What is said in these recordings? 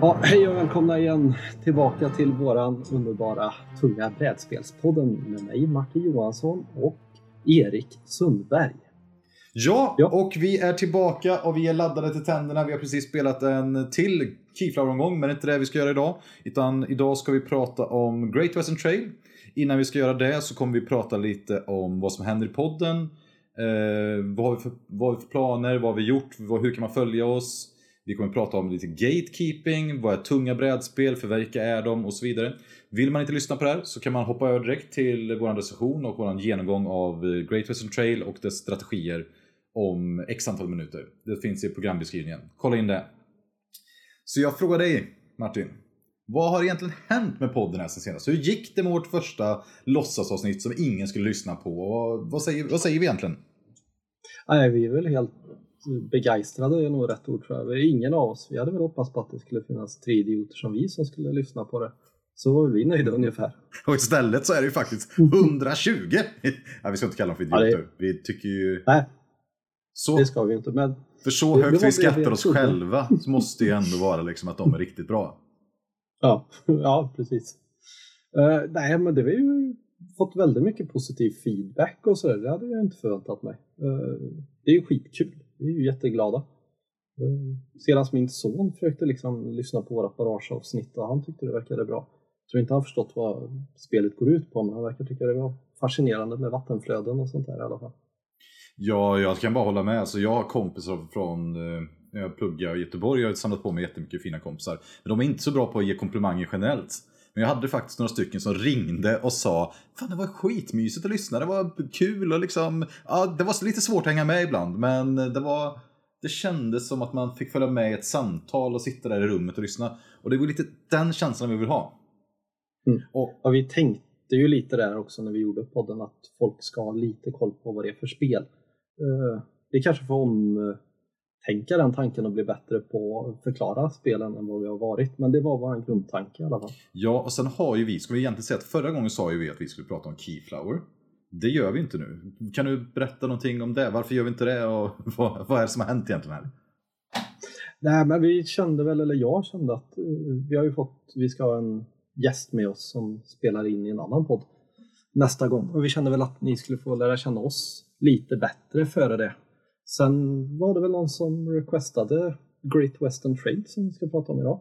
Ja, hej och välkomna igen tillbaka till våran underbara tunga brädspelspodden med mig Martin Johansson och Erik Sundberg. Ja, ja, och vi är tillbaka och vi är laddade till tänderna. Vi har precis spelat en till Keyflower-omgång, men det är inte det vi ska göra idag. Utan idag ska vi prata om Great Western Trail. Innan vi ska göra det så kommer vi prata lite om vad som händer i podden. Eh, vad, har vi för, vad har vi för planer? Vad har vi gjort? Vad, hur kan man följa oss? Vi kommer prata om lite gatekeeping, vad är tunga brädspel, för vilka är de och så vidare. Vill man inte lyssna på det här så kan man hoppa över direkt till vår recension och vår genomgång av eh, Great Western Trail och dess strategier om x antal minuter. Det finns i programbeskrivningen. Kolla in det. Så jag frågar dig Martin. Vad har egentligen hänt med podden här sen senast? Hur gick det med vårt första låtsasavsnitt som ingen skulle lyssna på? Vad säger, vad säger vi egentligen? Nej, vi är väl helt begeistrade är nog rätt ord tror jag. Ingen av oss, vi hade väl hoppats på att det skulle finnas tre idioter som vi som skulle lyssna på det. Så var vi nöjda ungefär. Och istället så är det ju faktiskt 120! ja, vi ska inte kalla dem för idioter. Ja, det... Vi tycker ju... Nej, så... det ska vi inte. Men... För så högt vi skrattar oss själva så måste det ju ändå vara liksom att de är riktigt bra. Ja, ja precis. Uh, nej, men det har ju fått väldigt mycket positiv feedback och sådär. Det hade jag inte förväntat mig. Uh, det är ju skitkul. Vi är ju jätteglada. Senast Sedan min son försökte liksom lyssna på våra barageavsnitt och han tyckte det verkade bra. Jag tror inte han förstått vad spelet går ut på men han verkar tycka det var fascinerande med vattenflöden och sånt där i alla fall. Ja, jag kan bara hålla med. Alltså, jag har kompisar från när jag pluggar i Göteborg. Jag har samlat på mig jättemycket fina kompisar. Men de är inte så bra på att ge komplimanger generellt. Men jag hade faktiskt några stycken som ringde och sa Fan det var skitmysigt att lyssna, det var kul och liksom ja, Det var lite svårt att hänga med ibland men det var Det kändes som att man fick följa med i ett samtal och sitta där i rummet och lyssna. Och det var lite den känslan vi vill ha. Mm. Och, och vi tänkte ju lite där också när vi gjorde podden att folk ska ha lite koll på vad det är för spel. Uh, vi kanske får omtänka den tanken och bli bättre på att förklara spelen än vad vi har varit. Men det var vår grundtanke i alla fall. Ja, och sen har ju vi, ska vi egentligen säga att förra gången sa ju vi att vi skulle prata om Keyflower. Det gör vi inte nu. Kan du berätta någonting om det? Varför gör vi inte det och vad, vad är det som har hänt egentligen här? Nej, men vi kände väl, eller jag kände att uh, vi har ju fått, vi ska ha en gäst med oss som spelar in i en annan podd nästa gång. Och vi kände väl att ni skulle få lära känna oss lite bättre före det. Sen var det väl någon som requestade Great Western Trade som vi ska prata om idag.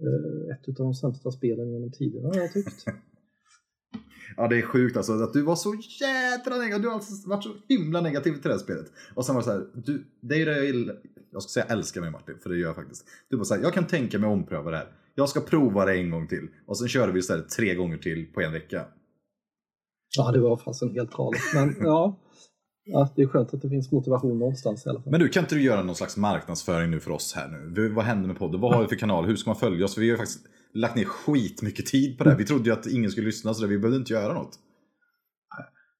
Eh, ett av de sämsta spelen genom tiderna har jag tyckt. ja det är sjukt alltså att du var så jädra negativ. Du har alltså varit så himla negativ till det här spelet. Och sen var det så här, du, det är det jag, jag ska säga älskar mig Martin, för det gör jag faktiskt. Du bara såhär, jag kan tänka mig att ompröva det här. Jag ska prova det en gång till. Och sen kör vi istället tre gånger till på en vecka. Ja, det var fasen helt galet. Men ja, ja, det är skönt att det finns motivation någonstans i alla fall. Men du, kan inte du göra någon slags marknadsföring nu för oss här nu? Vad händer med podden? Vad har vi för kanal? Hur ska man följa oss? Vi har ju faktiskt lagt ner skitmycket tid på det här. Vi trodde ju att ingen skulle lyssna så vi behövde inte göra något.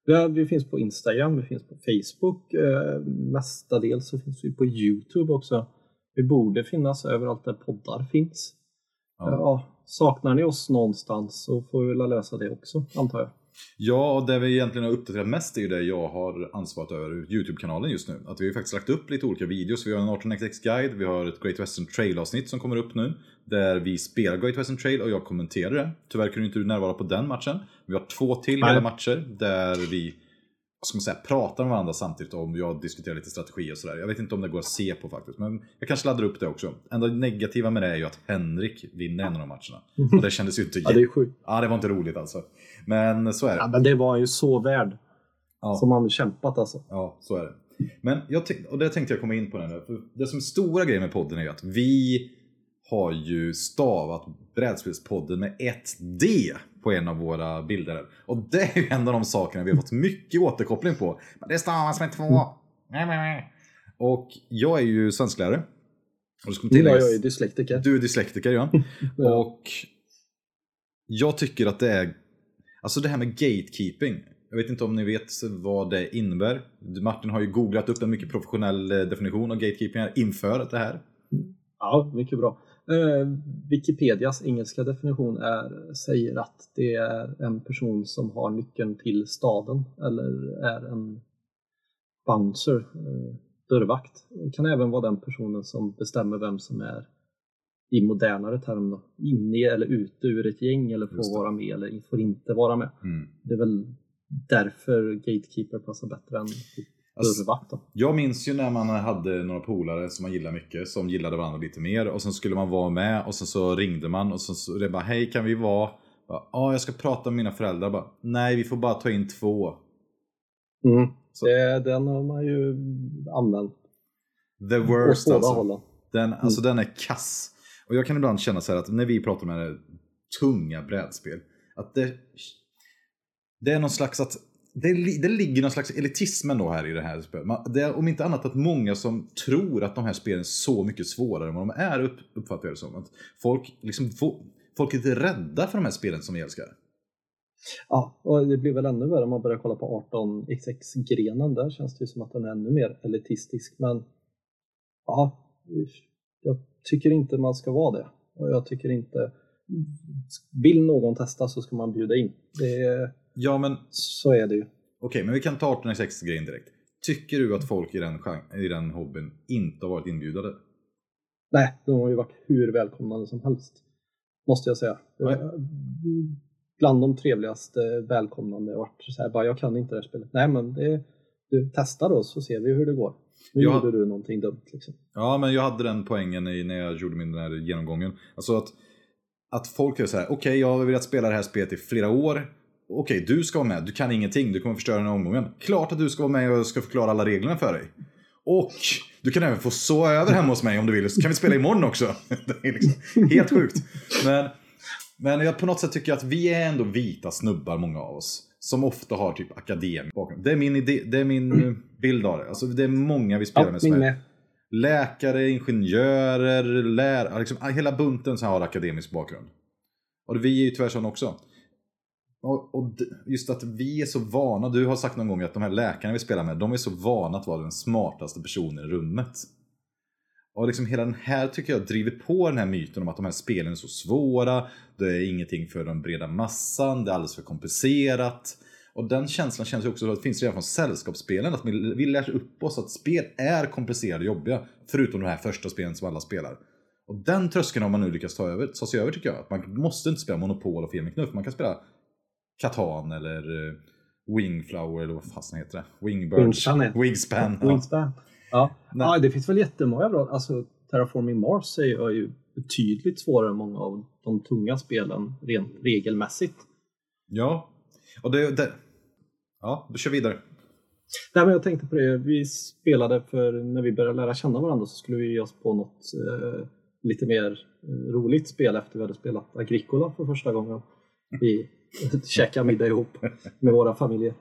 Ja, vi finns på Instagram, vi finns på Facebook. Eh, mestadels så finns vi på Youtube också. Vi borde finnas överallt där poddar finns. Ja. ja saknar ni oss någonstans så får vi väl lösa det också, antar jag. Ja, och det vi egentligen har uppdaterat mest är ju det jag har ansvarat över Youtube-kanalen just nu. Att vi har faktiskt lagt upp lite olika videos. Vi har en 18xx guide, vi har ett Great Western Trail-avsnitt som kommer upp nu. Där vi spelar Great Western Trail och jag kommenterar det. Tyvärr kunde inte du närvara på den matchen. Vi har två till hela matcher där vi ska man säga, pratar med varandra samtidigt om jag diskuterar lite strategi och sådär. Jag vet inte om det går att se på faktiskt, men jag kanske laddar upp det också. Enda negativa med det är ju att Henrik vinner en av de matcherna. Och det kändes ju inte... ja, det är sjukt. Ja, det var inte roligt alltså. Men så är det. Ja, men det var ju så värd. Ja. Som han kämpat alltså. Ja, så är det. Men jag och det tänkte jag komma in på nu. För det som är stora grejen med podden är ju att vi har ju stavat brädspelspodden med ett D på en av våra bilder. Och det är ju en av de sakerna vi har fått mycket återkoppling på. Det stavas med två. Och jag är ju svensklärare. Och ska tilläggas, jag är dyslektiker. Du är dyslektiker ja. Och jag tycker att det är, alltså det här med gatekeeping. Jag vet inte om ni vet vad det innebär. Martin har ju googlat upp en mycket professionell eh, definition av gatekeeping inför det här. Ja, mycket bra. Eh, Wikipedias engelska definition är, säger att det är en person som har nyckeln till staden eller är en bouncer, eh, dörrvakt. Det kan även vara den personen som bestämmer vem som är i modernare termer inne eller ute ur ett gäng eller får vara med eller får inte vara med. Mm. Det är väl därför Gatekeeper passar bättre än typ Då. Jag minns ju när man hade några polare som man gillade mycket, som gillade varandra lite mer och sen skulle man vara med och sen så ringde man och sen så det bara Hej kan vi vara? Ja, jag ska prata med mina föräldrar. Bara, Nej, vi får bara ta in två. Mm. Det, den har man ju använt. The worst alltså. Hållen. Den, alltså mm. den är kass. Och jag kan ibland känna så att när vi pratar med tunga brädspel, att det, det är någon slags att det, det ligger någon slags elitism ändå här i det här spelet. Det är om inte annat att många som tror att de här spelen är så mycket svårare än vad de är upp, uppfattar det som. Att folk, liksom, folk är lite rädda för de här spelen som vi älskar. Ja, och det blir väl ännu värre om man börjar kolla på 18xx-grenen. Där känns det ju som att den är ännu mer elitistisk. Men ja, jag tycker inte man ska vara det. Och jag tycker inte... Vill någon testa så ska man bjuda in. Det Ja, men... Så är det ju. Okej, men vi kan ta 1860-grejen direkt. Tycker du att folk i den, i den hobbyn inte har varit inbjudade? Nej, de har ju varit hur välkomnande som helst. Måste jag säga. Bland de trevligaste välkomnande jag varit. Så här, bara, jag kan inte det här spelet. Nej, men det, du testar då så ser vi hur det går. Nu jag, gjorde du någonting dumt. Liksom. Ja, men jag hade den poängen i, när jag gjorde min den här genomgången. Alltså att, att folk är så här, okej, okay, jag har velat spela det här spelet i flera år okej, okay, du ska vara med, du kan ingenting, du kommer förstöra den här omgången. Klart att du ska vara med och jag ska förklara alla reglerna för dig. Och du kan även få sova över hemma hos mig om du vill, så kan vi spela imorgon också. det är liksom helt sjukt. Men, men jag på något sätt tycker att vi är ändå vita snubbar, många av oss. Som ofta har typ akademisk bakgrund. Det är min, idé, det är min bild av det. Alltså, det är många vi spelar med som är läkare, ingenjörer, lärare. Liksom, hela bunten som har akademisk bakgrund. Och vi är ju tyvärr sådana också. Och, och, just att vi är så vana, du har sagt någon gång att de här läkarna vi spelar med, de är så vana att vara den smartaste personen i rummet. Och liksom hela den här tycker jag driver på den här myten om att de här spelen är så svåra, det är ingenting för den breda massan, det är alldeles för komplicerat. Och den känslan känns ju också att det finns redan från sällskapsspelen, att vi lär upp oss att spel är komplicerade och jobbiga. Förutom de här första spelen som alla spelar. Och den tröskeln har man nu lyckats ta, över, ta sig över tycker jag. Att man måste inte spela Monopol och Fel Knuff, man kan spela Katan eller eh, Wingflower eller vad fasen heter det? Wingbird? Wingspan. Wingspan. Ja. Wingspan. Ja. ja, det finns väl jättemånga bra. Alltså, Terraforming Mars är ju betydligt svårare än många av de tunga spelen rent regelmässigt. Ja, och det, det... Ja, du kör vidare. Nej, men jag tänkte på det, vi spelade för när vi började lära känna varandra så skulle vi ge oss på något eh, lite mer eh, roligt spel efter vi hade spelat Agricola för första gången. Vi käka middag ihop med våra familjer.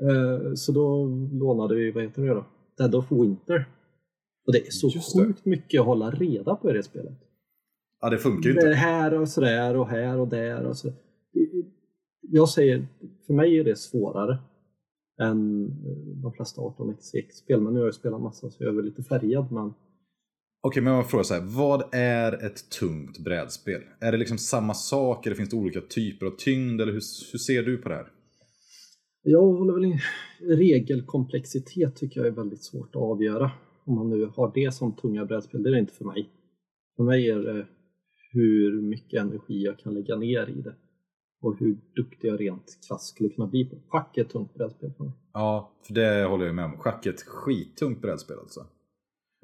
Eh, så då lånade vi, vad heter det då? Dead of Winter. Och det är så Just sjukt det. mycket att hålla reda på i det spelet. Ja, det funkar ju inte. Det är här och sådär och här och där. Och så. Jag säger, för mig är det svårare än de flesta 18xx-spel. Men nu har jag spelat massa så jag är väl lite färgad. Men Okej, men jag frågar så här. Vad är ett tungt brädspel? Är det liksom samma sak eller finns det olika typer av tyngd? Eller hur, hur ser du på det här? Jag håller väl in... Regelkomplexitet tycker jag är väldigt svårt att avgöra. Om man nu har det som tunga brädspel, det är det inte för mig. För mig är det hur mycket energi jag kan lägga ner i det. Och hur duktig jag rent krasst skulle kunna bli på. Schack är ett tungt brädspel för mig. Ja, för det håller jag med om. Schack är ett skittungt brädspel alltså.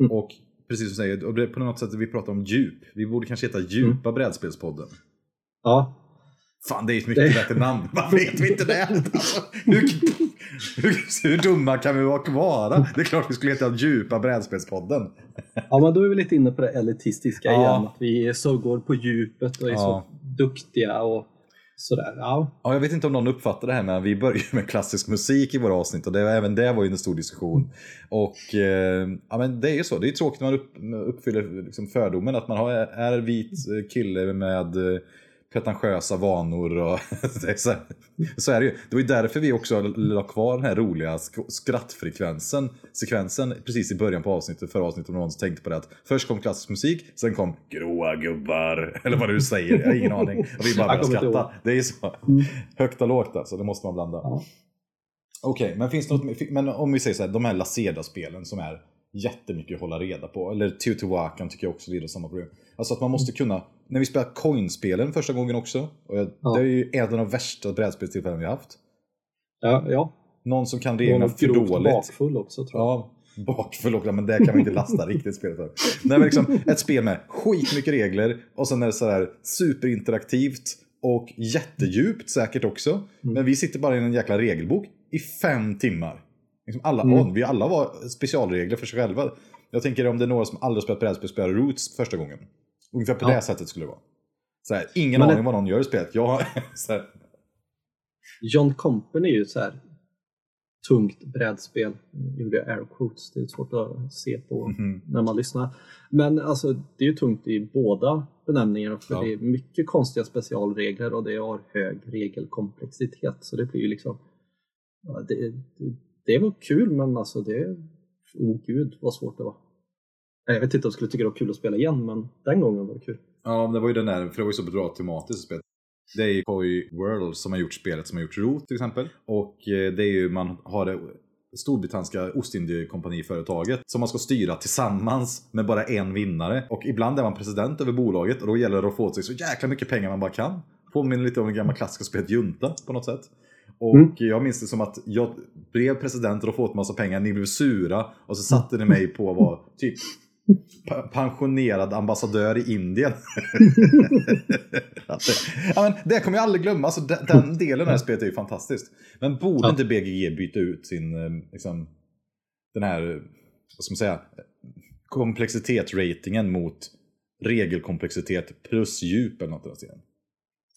Mm. Och precis som du säger, och det på något sätt vi pratar om djup. Vi borde kanske heta Djupa mm. brädspelspodden. Ja. Fan, det är ett mycket bättre namn. Varför vet vi inte det? Alltså, hur, hur, hur, dumma kan vi vara? Det är klart vi skulle heta Djupa brädspelspodden. Ja, men då är vi lite inne på det elitistiska ja. igen. Att vi så går på djupet och är ja. så duktiga och sådär. Ja. ja, jag vet inte om någon uppfattar det här men vi börjar med klassisk musik i våra avsnitt och det, även det var ju en stor diskussion. Och eh, ja, men det är ju så, det är tråkigt när man upp, uppfyller liksom fördomen att man har, är vit kille med eh, pretentiösa vanor och så, så är det ju. Det var ju därför vi också la kvar den här roliga skrattfrekvensen sekvensen precis i början på avsnittet, förra avsnittet om någon tänkte på det att först kom klassisk musik, sen kom gråa gubbar, eller vad du säger, jag har ingen aning. Och vi bara började skratta. Det är så mm. högt och lågt alltså, det måste man blanda. Okej, okay, men finns det något, men om vi säger så här, de här Laceda-spelen som är jättemycket att hålla reda på. Eller Teotihuacan tycker jag också lider samma problem. Alltså att man måste kunna, när vi spelade coinspelen första gången också, och jag, ja. det är ju en av de värsta brädspelstillfällen vi har haft. Ja, ja. Någon som kan reglerna för dåligt. bakfull också tror jag. Ja, bakfull också, men det kan man inte lasta riktigt spelet för. Nej, men liksom ett spel med skitmycket regler och sen är det sådär superinteraktivt och jättedjupt säkert också. Mm. Men vi sitter bara i en jäkla regelbok i fem timmar. Liksom alla, mm. Vi alla var specialregler för sig själva. Jag tänker om det är några som aldrig spelat brädspel spelar Roots första gången. Ungefär på ja. det sättet skulle det vara. Så här, ingen Men aning det... vad någon gör i spelet. Jag, så här. John Company är ju så här tungt brädspel. Nu gjorde jag air quotes, det är svårt att se på mm -hmm. när man lyssnar. Men alltså, det är ju tungt i båda benämningarna för ja. det är mycket konstiga specialregler och det har hög regelkomplexitet. Så det blir ju liksom det, det, det var kul men alltså det, oh gud vad svårt det var. Jag vet inte om jag skulle tycka det var kul att spela igen men den gången var det kul. Ja, men det var ju den där, för det var ju så bra tematiskt spel. Det är ju Koi World som har gjort spelet som har gjort Root till exempel. Och eh, det är ju, man har det Storbritanniska Ostindiekompaniföretaget som man ska styra tillsammans med bara en vinnare. Och ibland är man president över bolaget och då gäller det att få åt sig så jäkla mycket pengar man bara kan. Påminner lite om det gamla klassiska spelet Junta på något sätt. Och mm. jag minns det som att jag blev president och fått massa pengar, ni blev sura och så satte ni mig på att vara typ pensionerad ambassadör i Indien. ja, men det kommer jag aldrig glömma, alltså, den, den delen av det här spelet är ju fantastiskt. Men borde ja. inte BGG byta ut sin, eh, liksom, den här, vad ska man säga, komplexitetsratingen mot regelkomplexitet plus djup eller något i den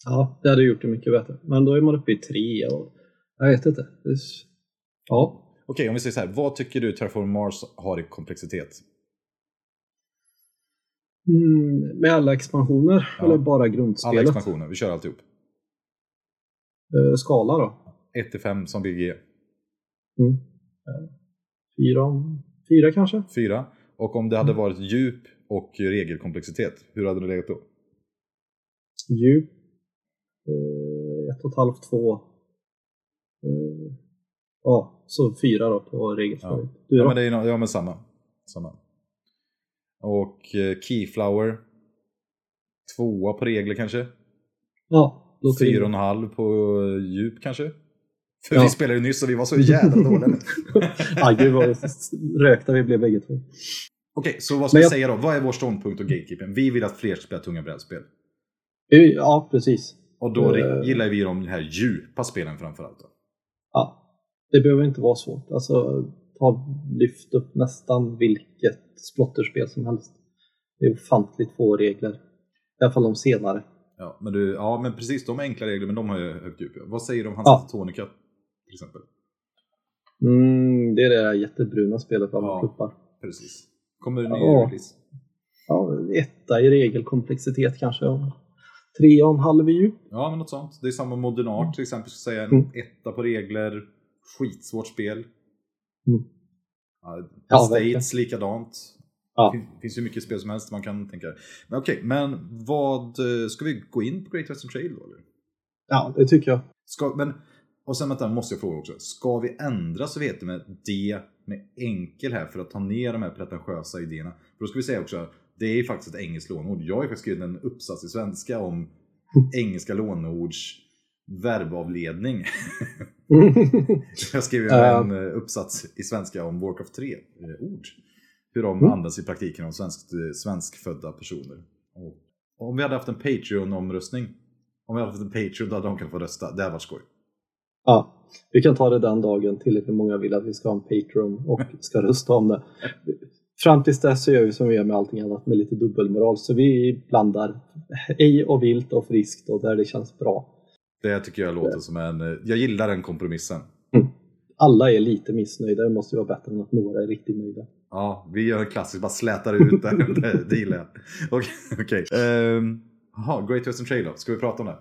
Ja, det hade gjort det mycket bättre. Men då är man uppe i tre och jag vet inte. Ja. Okej, om vi säger så här. Vad tycker du Terraform Mars har i komplexitet? Mm, med alla expansioner ja. eller bara grundspelet? Alla expansioner, vi kör alltihop. Uh, skala då? 1-5 som BG. Mm. Fyra, fyra kanske? Fyra. Och om det hade varit djup och regelkomplexitet, hur hade det legat då? Djup, uh, ett och ett halvt, två. Uh, ja, så fyra då på regelfrågor. Ja. ja, men det är ja, men samma. samma. Och eh, Keyflower. Tvåa på regler kanske? Ja. Fyra och en halv på eh, djup kanske? För ja. vi spelade ju nyss och vi var så jävla dåliga. ja, gud vad rökta vi blev bägge två. Okej, okay, så vad ska jag... vi säga då? Vad är vår ståndpunkt och gatekeeping? Vi vill att fler ska spela tunga brädspel. Ja, precis. Och då uh... gillar vi de här djupa spelen framförallt. Då. Ja, det behöver inte vara svårt. Alltså, har lyft upp nästan vilket splotterspel som helst. Det är ofantligt få regler. I alla fall de senare. Ja, men, du, ja, men precis. De enkla regler, men de har ju högt djup. Vad säger du om hans ja. Tonica till exempel? Mm, det är det där jättebruna spelet alla ja, pluppar. Precis. Kommer det ny ja. release? Ja, etta i regelkomplexitet kanske. Tre och en halv djup. Ja, men något sånt. Det är samma Modern till exempel. Ska säga en mm. etta på regler. Skitsvårt spel. Mm. Ja, States likadant. Ja. Det finns ju mycket spel som helst man kan tänka. Men okej, okay, men vad, eh, ska vi gå in på Great Western Trail då? Eller? Ja, det tycker jag. Ska, men, och sen vänta, måste jag fråga också. Ska vi ändra så vi heter med D med enkel här för att ta ner de här pretentiösa idéerna? För då ska vi säga också, det är faktiskt ett engelskt lånord. Jag har faktiskt skrivit en uppsats i svenska om engelska lånords verbavledning. jag skrev en uh, uppsats i svenska om Warcraft 3-ord. Eh, Hur de mm. används i praktiken av svensk, svenskfödda personer. Och om vi hade haft en Patreon-omröstning, om vi hade haft en Patreon då hade de kunnat få rösta. Det hade varit skoj. Ja, vi kan ta det den dagen tillräckligt många vill att vi ska ha en Patreon och ska rösta om det. Fram tills dess så gör vi som vi gör med allting annat med lite dubbelmoral. Så vi blandar ej och vilt och friskt och där det känns bra. Det tycker jag låter som en... Jag gillar den kompromissen. Mm. Alla är lite missnöjda, det måste ju vara bättre än att några är riktigt nöjda. Ja, vi gör en klassisk, bara slätar ut det. det, det gillar jag. Okej. Okay, okay. um, aha, Great Western Trail då, ska vi prata om det?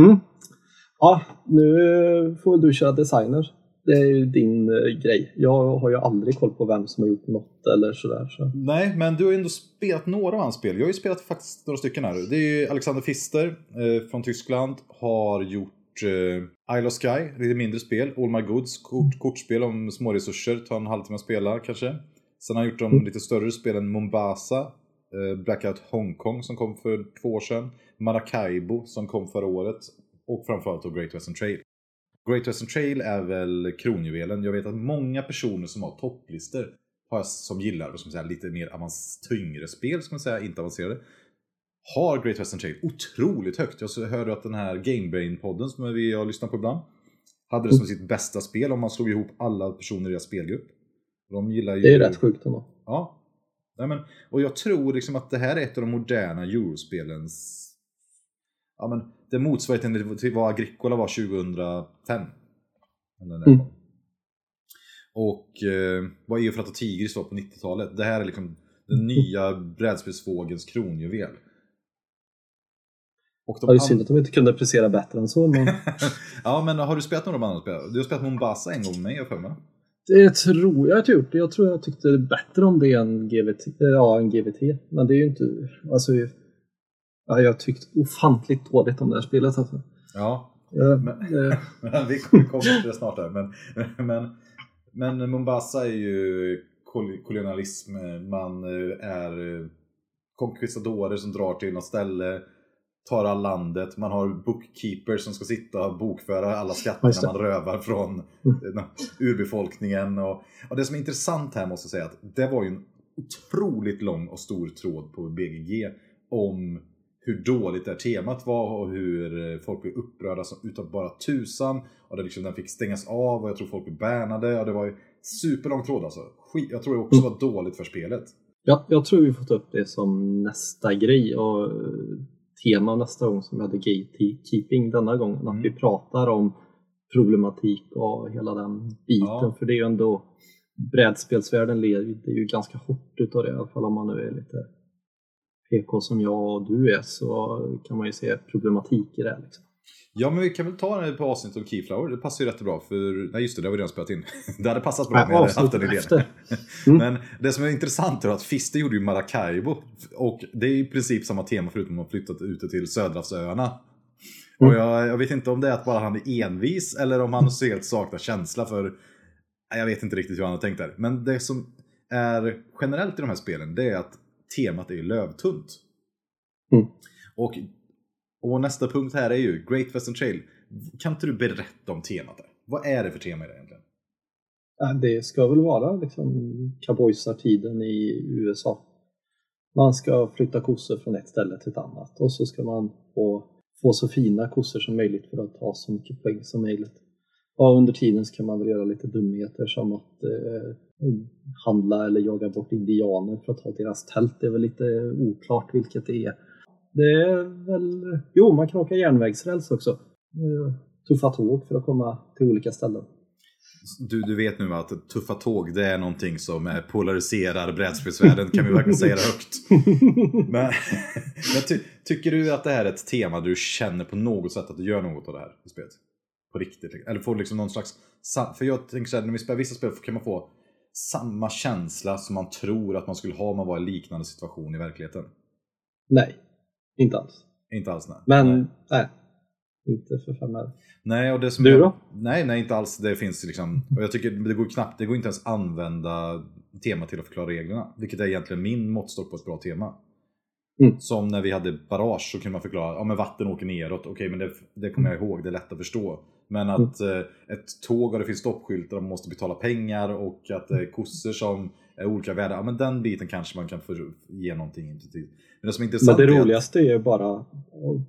Mm. Ja, nu får du köra designer det är ju din eh, grej. Jag har ju aldrig koll på vem som har gjort något eller sådär. Så. Nej, men du har ju ändå spelat några av hans spel. Jag har ju spelat faktiskt några stycken här. Det är ju Alexander Pfister eh, från Tyskland. Har gjort eh, Isle of Sky, lite mindre spel. All My Goods, kort, kortspel om små resurser. Tar en halvtimme att spela kanske. Sen har han gjort de mm. lite större spelen Mombasa, eh, Blackout Hongkong som kom för två år sedan, Maracaibo som kom förra året och framförallt då Great Western Trail. Great Western Trail är väl kronjuvelen. Jag vet att många personer som har topplistor har, som gillar som säga, lite mer tyngre spel, ska man säga, inte avancerade, har Great Western Trail otroligt högt. Jag hörde att den här Gamebrain-podden som vi har lyssnat på ibland, hade det som sitt bästa spel om man slog ihop alla personer i deras spelgrupp. De gillar ju... Det är rätt sjukt ändå. Ja. Nej, men, och jag tror liksom att det här är ett av de moderna Eurospelens... Ja, men, det motsvarigheten till vad Agricola var 2005. Mm. Och eh, vad Eufrat och Tigris var på 90-talet. Det här är liksom den nya brädspelsvågens kronjuvel. Och de ja, det är synd att de inte kunde prestera bättre än så. Men... ja, men har du spelat några andra spel? Du har spelat Mombasa en gång med mig, jag för mig. Det tror jag att jag gjort. Jag tror jag tyckte bättre om det än GVT. Ja, än GVT. Men det är ju inte... Alltså, ja, jag tyckte ofantligt dåligt om det här spelet. Alltså. Ja, ja men, äh, men vi kommer till det snart här. Men, men, men Mombasa är ju kolonialism. Man är konkvistadorer som drar till något ställe tar all landet, man har bookkeepers som ska sitta och bokföra alla skatter man rövar från mm. urbefolkningen. Och, och det som är intressant här måste jag säga att det var ju en otroligt lång och stor tråd på BGG om hur dåligt det här temat var och hur eh, folk blev upprörda utav bara tusan. Och det liksom, den fick stängas av och jag tror folk blev bannade. Och det var ju superlång tråd alltså. Skit, jag tror det också var dåligt för spelet. Ja, jag tror vi får ta upp det som nästa grej. Och tema nästa gång som vi hade gatekeeping denna gången. Mm. Att vi pratar om problematik och hela den biten. Ja. För det är ju ändå brädspelsvärlden leder ju ganska hårt utav det. I alla fall om man nu är lite PK som jag och du är så kan man ju se problematik i det. Liksom. Ja, men vi kan väl ta det på avsnittet om Keyflower. Det passar ju rätt bra för, nej just det, det har vi redan spelat in. Det hade passat bra om jag hade haft den idén. Mm. Men det som är intressant är att Fister gjorde ju Maracaibo. Och det är i princip samma tema förutom att man flyttat ut till Söderhavsöarna. Mm. Och jag, jag, vet inte om det är att bara han är envis eller om han så helt saknar känsla för, jag vet inte riktigt hur han har tänkt där. Men det som är generellt i de här spelen, det är att temat är lövtunt. Mm. Och och nästa punkt här är ju Great Western Trail. Kan inte du berätta om temat där? Vad är det för tema egentligen? Det ska väl vara liksom cowboysar-tiden i USA. Man ska flytta kossor från ett ställe till ett annat och så ska man få, få så fina kossor som möjligt för att ta så mycket poäng som möjligt. Och under tiden så kan man väl göra lite dumheter som att eh, handla eller jaga bort indianer för att ta deras tält. Det är väl lite oklart vilket det är. Det är väl... Jo, man kan åka järnvägsräls också. Tuffa tåg för att komma till olika ställen. Du, du vet nu att tuffa tåg det är någonting som polariserar brädspelsvärlden kan vi verkligen säga det högt. Men, men ty, tycker du att det här är ett tema du känner på något sätt att du gör något av det här i spelet? På riktigt? Eller får liksom någon slags... För jag tänker såhär, när vi spelar vissa spel kan man få samma känsla som man tror att man skulle ha om man var i liknande situation i verkligheten. Nej, inte alls. Inte alls nej. Men nej. nej. Inte för fem öre. Nej, och det som du jag, då? Nej, nej inte alls. Det finns liksom, och jag tycker det går knappt, det går inte ens använda tema till att förklara reglerna. Vilket är egentligen min måttstock på ett bra tema. Mm. Som när vi hade barrage så kunde man förklara, ja men vatten åker neråt, okej okay, men det, det kommer jag ihåg, det är lätt att förstå. Men att mm. eh, ett tåg och det finns stoppskyltar och man måste betala pengar och att eh, kossor som är olika värden, ja men den biten kanske man kan få ge någonting till. Men det som är intressant Men det roligaste är, att... är bara,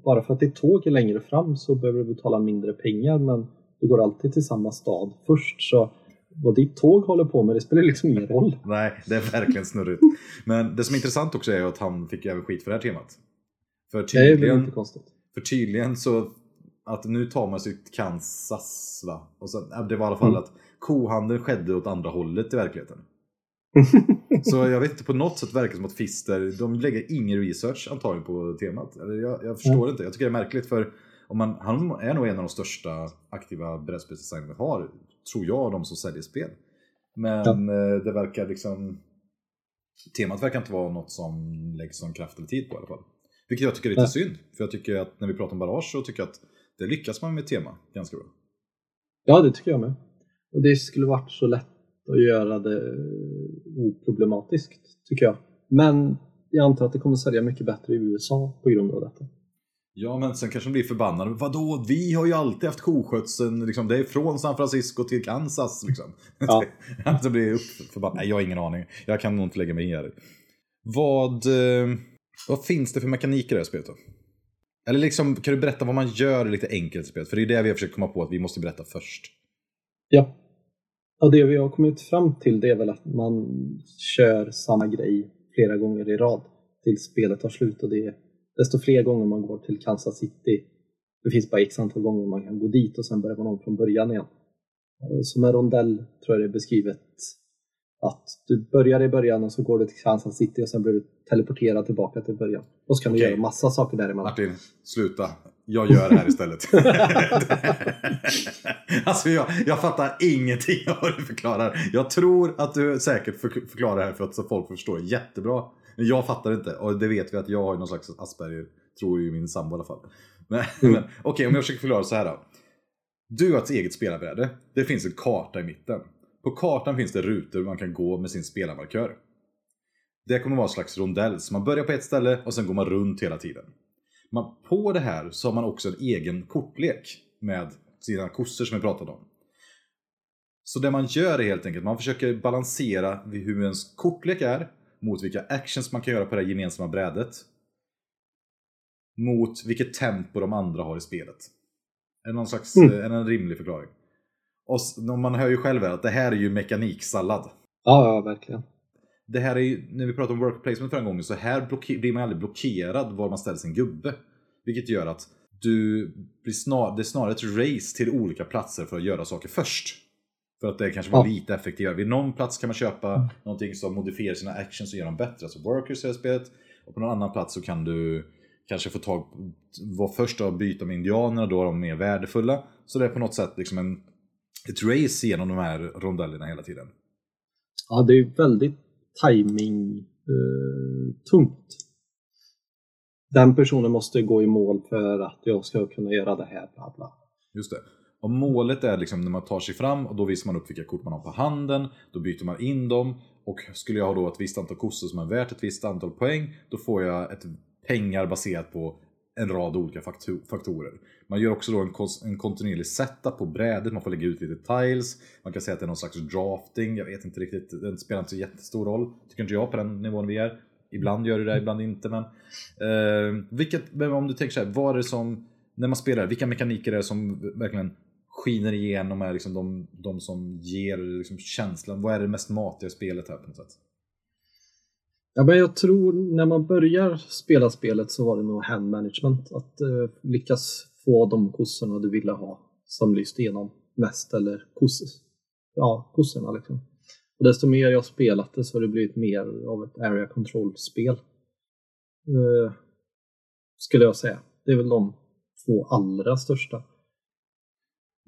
bara för att ditt tåg är längre fram så behöver du betala mindre pengar men du går alltid till samma stad först så vad ditt tåg håller på med, det spelar liksom ingen roll. Nej, det är verkligen snurrigt. Men det som är intressant också är att han fick även skit för det här temat. För tydligen, det inte konstigt. För tydligen så att nu tar man sitt Kansas va? Och så, det var i alla fall mm. att kohandeln skedde åt andra hållet i verkligheten. så jag vet inte, på något sätt verkar det som att Fister, de lägger ingen research antagligen på temat. Jag, jag förstår mm. inte, jag tycker det är märkligt för om man, han är nog en av de största aktiva brädspelsdesignerna vi har, tror jag, de som säljer spel. Men ja. Eh, det verkar liksom, temat verkar inte vara något som läggs någon kraft eller tid på i alla fall. Vilket jag tycker är lite ja. synd, för jag tycker att när vi pratar om Barrage så tycker jag att det lyckas man med tema ganska bra. Ja, det tycker jag med. Och det skulle varit så lätt att göra det oproblematiskt, tycker jag. Men jag antar att det kommer sälja mycket bättre i USA på grund av detta. Ja, men sen kanske de blir förbannade. Vadå, vi har ju alltid haft koskötseln. Liksom, det är från San Francisco till Kansas. Liksom. Ja. det blir förbannade. Nej, jag har ingen aning. Jag kan nog inte lägga mig i här. Vad, eh, vad finns det för mekaniker i det här spelet då? Eller liksom, kan du berätta vad man gör lite enkelt i spelet? För det är det vi har försökt komma på att vi måste berätta först. Ja. Och det vi har kommit fram till det är väl att man kör samma grej flera gånger i rad tills spelet tar slut och det desto fler gånger man går till Kansas City det finns bara x antal gånger man kan gå dit och sen börjar man om från början igen. Som en rondell tror jag det är beskrivet att du börjar i början och så går du till Kansas City och sen blir du teleporterad tillbaka till början. Och så kan okay. du göra massa saker däremellan. Martin, sluta. Jag gör det här istället. alltså jag, jag fattar ingenting av vad du förklarar. Jag tror att du säkert förklarar det här för att folk förstår jättebra. Men jag fattar inte och det vet vi att jag har någon slags Asperger, tror ju min sambo i alla fall. Men, mm. men okej, okay, om jag försöker förklara så här då. Du har ett eget spelarbräde. Det finns en karta i mitten. På kartan finns det rutor man kan gå med sin spelarmarkör. Det kommer vara en slags rondell, så man börjar på ett ställe och sen går man runt hela tiden. Man, på det här så har man också en egen kortlek med sina kossor som vi pratade om. Så det man gör är helt enkelt, man försöker balansera hur ens kortlek är mot vilka actions man kan göra på det gemensamma brädet. Mot vilket tempo de andra har i spelet. Är det någon slags, mm. är det en rimlig förklaring? Och man hör ju själv att det här är ju mekaniksallad. Ja, ja, verkligen. Det här är ju, när vi pratade om work placement förra gången, så här blir man aldrig blockerad var man ställer sin gubbe. Vilket gör att du blir snar, det är snarare ett race till olika platser för att göra saker först. För att det kanske var ja. lite effektivare. Vid någon plats kan man köpa mm. någonting som modifierar sina actions och gör dem bättre, alltså workers i det spelet. Och på någon annan plats så kan du kanske få tag vara först att byta med indianerna, då är de mer värdefulla. Så det är på något sätt liksom en ett race genom de här rondellerna hela tiden. Ja, det är väldigt timing eh, tungt. Den personen måste gå i mål för att jag ska kunna göra det här. Bla bla. Just det. Och målet är liksom när man tar sig fram och då visar man upp vilka kort man har på handen. Då byter man in dem. Och skulle jag ha då ett visst antal kossor som är värt ett visst antal poäng. Då får jag ett pengar baserat på en rad olika faktorer. Man gör också då en, en kontinuerlig setup på brädet, man får lägga ut lite tiles. Man kan säga att det är någon slags drafting, jag vet inte riktigt, det spelar inte så jättestor roll. Tycker inte jag på den nivån vi är. Ibland gör det det, ibland inte. Men, eh, vilket, om du tänker så här, vad är det som, när man spelar, vilka mekaniker är det som verkligen skiner igenom är liksom de, de som ger liksom känslan? Vad är det mest matiga i spelet här på något sätt? Ja, men jag tror när man börjar spela spelet så var det nog hand management. Att eh, lyckas få de kossorna du ville ha som lyste igenom mest, eller kosses. Ja, kossorna liksom. Och desto mer jag spelat det så har det blivit mer av ett area control-spel. Eh, skulle jag säga. Det är väl de två allra största.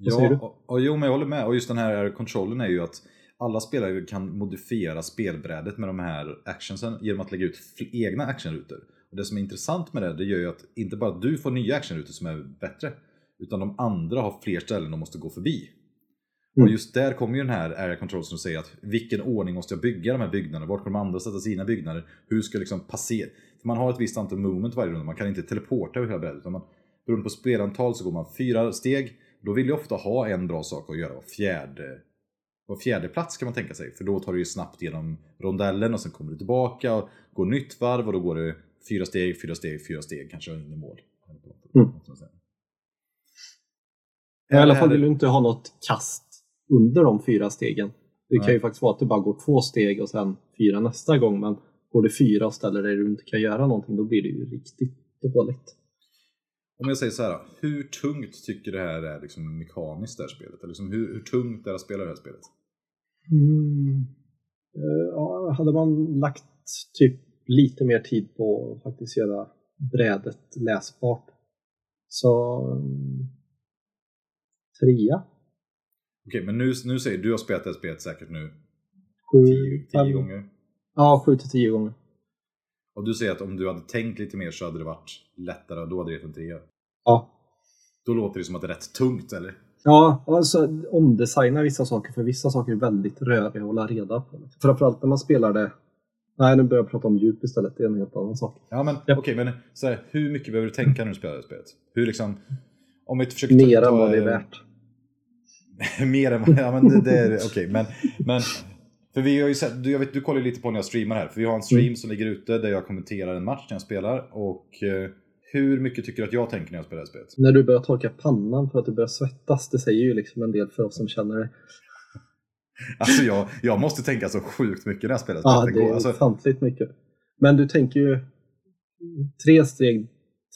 Ja, och, och, jo men jag håller med. Och just den här area controlen är ju att alla spelare kan modifiera spelbrädet med de här actionsen genom att lägga ut egna actionrutor. Och det som är intressant med det, det gör ju att inte bara du får nya actionrutor som är bättre, utan de andra har fler ställen de måste gå förbi. Mm. Och just där kommer ju den här area control som säger att vilken ordning måste jag bygga de här byggnaderna? Vart kommer de andra sätta sina byggnader? Hur ska jag liksom passera? För man har ett visst antal movement varje runda, man kan inte teleporta över hela brädet. Utan man, beroende på spelantal så går man fyra steg. Då vill jag ofta ha en bra sak att göra var fjärde på fjärde plats kan man tänka sig. För då tar du ju snabbt genom rondellen och sen kommer du tillbaka och går nytt varv och då går det fyra steg, fyra steg, fyra steg, kanske in i mål. Mm. I alla fall vill du inte ha något kast under de fyra stegen. Det kan ju faktiskt vara att det bara går två steg och sen fyra nästa gång men går det fyra och ställer dig där du inte kan göra någonting då blir det ju riktigt dåligt. Om jag säger så här, hur tungt tycker du det här är liksom mekaniskt det här spelet? Eller liksom hur, hur tungt är det att spela det här spelet? Mm. Eh, ja, hade man lagt typ lite mer tid på att faktiskt göra brädet läsbart så um, trea. Okej, men nu, nu säger du, du har spelat det här spelet säkert nu sju, tio, tio fem, gånger? Ja, sju till tio gånger. Och du säger att om du hade tänkt lite mer så hade det varit lättare och då hade det gett en trea? Ja. Då låter det som att det är rätt tungt, eller? Ja, alltså omdesigna vissa saker för vissa saker är väldigt röriga att hålla reda på. Framförallt när man spelar det Nej, nu börjar jag prata om djup istället. Det är en helt annan sak. Ja, men ja. okej, okay, men så här, hur mycket behöver du tänka när du spelar det spelet? Hur liksom, om vi försöker Mer än vad det är värt. Mer än vad, ja men det, det är okej, okay, men, men för vi har ju sett, du, jag vet, du kollar lite på när jag streamar här, för vi har en stream mm. som ligger ute där jag kommenterar en match när jag spelar och eh, hur mycket tycker du att jag tänker när jag spelar det spelet? När du börjar torka pannan för att du börjar svettas, det säger ju liksom en del för oss som känner det. Alltså jag, jag måste tänka så sjukt mycket när jag spelar Ja, det är alltså... ofantligt mycket. Men du tänker ju tre steg,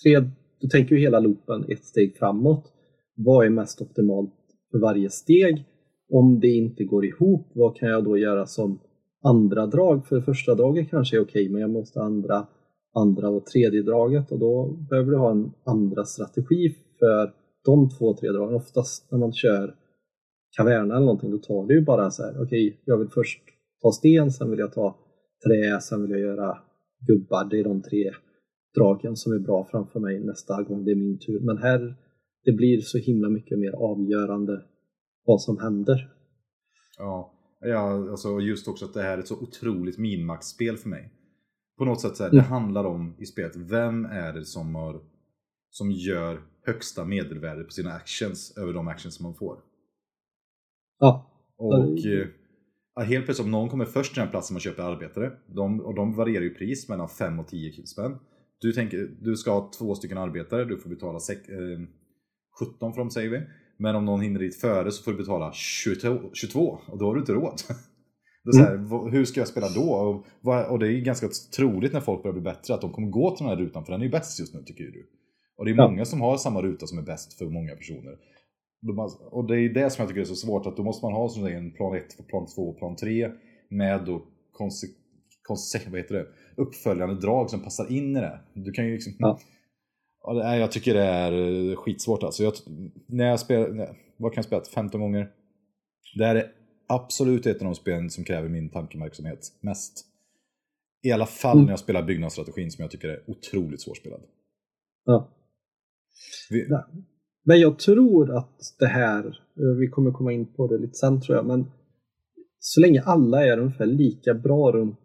tre, du tänker ju hela loopen ett steg framåt. Vad är mest optimalt för varje steg? Om det inte går ihop, vad kan jag då göra som andra drag? För första draget kanske är okej, men jag måste andra andra och tredje draget och då behöver du ha en andra strategi för de två, tre dragen. Oftast när man kör kaverna eller någonting, då tar du ju bara så här, okej, okay, jag vill först ta sten, sen vill jag ta trä, sen vill jag göra gubbar. Det är de tre dragen som är bra framför mig nästa gång det är min tur. Men här, det blir så himla mycket mer avgörande vad som händer. Ja, ja alltså just också att det här är ett så otroligt minmax-spel för mig. På något sätt så här, mm. det handlar om i spelet, vem är det som, har, som gör högsta medelvärde på sina actions över de actions som man får? Ja. Och ja, helt plötsligt om någon kommer först till den platsen man köper arbetare, de, och de varierar ju pris mellan 5 och 10 spänn. Du, tänker, du ska ha två stycken arbetare, du får betala sek, eh, 17 för dem säger vi. Men om någon hinner dit före så får du betala 22, 22 och då har du inte råd. Det är mm. här, hur ska jag spela då? Och, och, det är ganska troligt när folk börjar bli bättre att de kommer gå till den här rutan för den är ju bäst just nu tycker du. Och det är många som har samma ruta som är bäst för många personer. Och det är det som jag tycker är så svårt att då måste man ha som en plan 1, plan 2, plan 3 med då konse, konse, vad heter det? uppföljande drag som passar in i det. Du kan ju liksom... Ja. Ja, det, jag tycker det är eh, skitsvårt alltså. Jag, när jag spelar, vad kan jag spela? 15 gånger? Det här är absolut ett av de spelen som kräver min tankeverksamhet mest. I alla fall när jag spelar byggnadsstrategin som jag tycker är otroligt svårspelad. Ja. Vi... Men jag tror att det här, eh, vi kommer komma in på det lite sen tror jag, men så länge alla är ungefär lika bra runt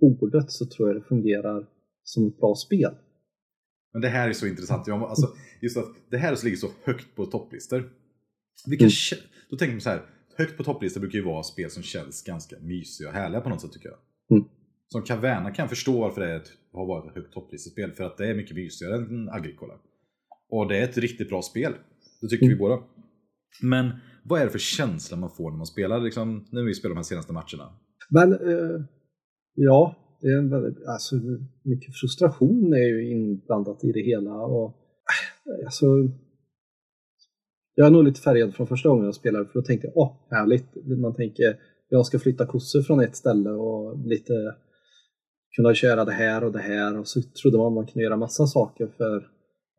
bordet så tror jag det fungerar som ett bra spel. Men det här är så intressant. Jag, alltså, just att det här ligger så högt på topplistor. Mm. Då tänker man så här, högt på topplistan brukar ju vara spel som känns ganska mysiga och härliga på något sätt tycker jag. Mm. Som Caverna kan jag förstå varför det har varit ett högt topplistespel, för att det är mycket mysigare än Agricola. Och det är ett riktigt bra spel. Det tycker mm. vi båda. Men vad är det för känsla man får när man spelar, liksom, när vi spelar de här senaste matcherna? Men, eh, ja, det är en väldigt, alltså, mycket frustration är ju inblandat i det hela. Och, eh, alltså, jag är nog lite färgad från första gången jag spelade för då tänkte jag åh, härligt. Man tänker jag ska flytta kossor från ett ställe och lite kunna köra det här och det här och så trodde man man kunde göra massa saker för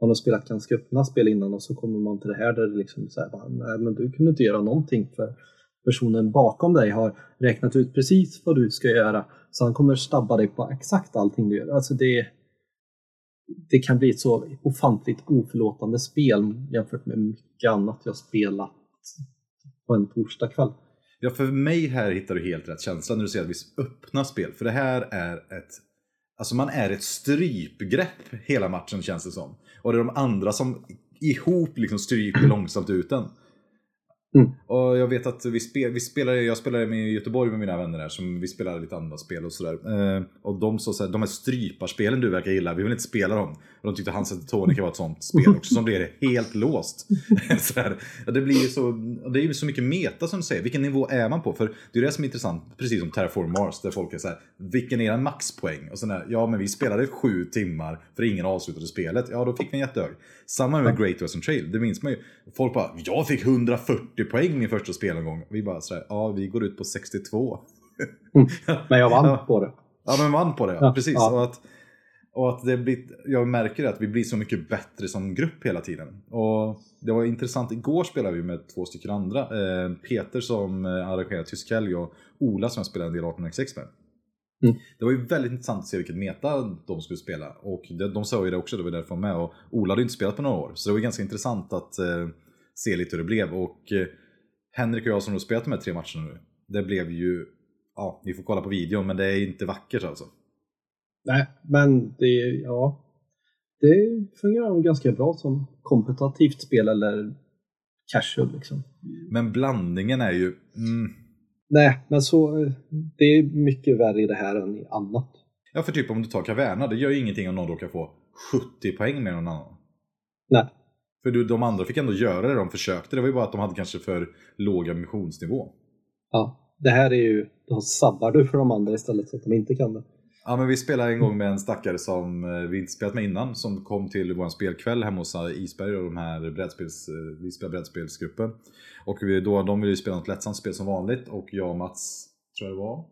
man har spelat ganska öppna spel innan och så kommer man till det här där det liksom så här, nej men du kunde inte göra någonting för personen bakom dig har räknat ut precis vad du ska göra så han kommer stabba dig på exakt allting du gör. Alltså det, det kan bli ett så ofantligt oförlåtande spel jämfört med mycket annat jag spelat på en torsdagkväll. Ja, för mig här hittar du helt rätt känsla när du säger att vi öppna spel. För det här är ett... Alltså man är ett strypgrepp hela matchen känns det som. Och det är de andra som ihop liksom stryper långsamt ut den. Mm. Och jag vet att vi, spel, vi spelade, jag spelade med Göteborg med mina vänner där, som vi spelade lite andra spel och sådär. Eh, och de sa såhär, de här stryparspelen du verkar gilla, vi vill inte spela dem. Och de tyckte Hans Tonica var ett sånt spel också, som blir helt låst. så här, det blir ju så, det är ju så mycket meta som du säger, vilken nivå är man på? För det är det som är intressant, precis som Terraform Mars, där folk är såhär, vilken är en maxpoäng? Och sådär, ja men vi spelade sju timmar för ingen avslutade spelet. Ja, då fick vi en jättehög. Samma med Great Western Trail, det minns man ju. Folk bara, jag fick 140 poäng i första spelomgång. Vi bara sådär, ja vi går ut på 62. Mm. Men jag vann ja. på det. Ja, men vann på det, ja. precis. Ja. Och att, och att det blir, jag märker att vi blir så mycket bättre som grupp hela tiden. Och det var intressant, igår spelade vi med två stycken andra. Eh, Peter som eh, arrangerar Tysk helg och Ola som jag spelade en del 18x med. Mm. Det var ju väldigt intressant att se vilket meta de skulle spela. Och de, de sa ju det också, det var därför de var med. Och Ola hade inte spelat på några år. Så det var ganska intressant att eh, se lite hur det blev. Och eh, Henrik och jag som har spelat de här tre matcherna nu, det blev ju, ja, ni får kolla på videon, men det är inte vackert alltså. Nej, men det, ja, det fungerar nog ganska bra som kompetitivt spel eller casual liksom. Men blandningen är ju, mm. Nej, men så, det är mycket värre i det här än i annat. Ja, för typ om du tar Caverna, det gör ju ingenting om någon råkar få 70 poäng med någon annan. Nej. För du, de andra fick ändå göra det de försökte, det var ju bara att de hade kanske för låg ambitionsnivå. Ja, det här är ju, då sabbar du för de andra istället så att de inte kan det. Ja men vi spelade en gång med en stackare som eh, vi inte spelat med innan som kom till vår spelkväll hemma hos eh, Isberg och de här brädspels, eh, vi spelar brädspelsgruppen. Och vi, då, de ville ju spela något lättsamt spel som vanligt och jag och Mats, tror jag det var,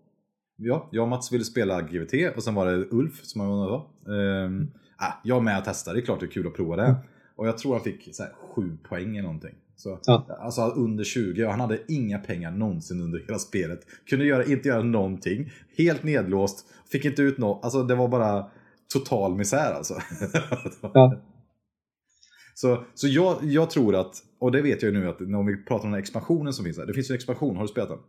Ja, jag och Mats ville spela GVT och sen var det Ulf som jag var. Ehm, äh, jag med och testade, det är klart det är kul att prova det. Och jag tror han fick så här, 7 poäng eller någonting. Så, ja. Alltså under 20 och han hade inga pengar någonsin under hela spelet. Kunde göra, inte göra någonting. Helt nedlåst. Fick inte ut något. Alltså det var bara total misär alltså. Ja. så så jag, jag tror att, och det vet jag ju nu att om vi pratar om den expansionen som finns här. Det finns ju en expansion, har du spelat den?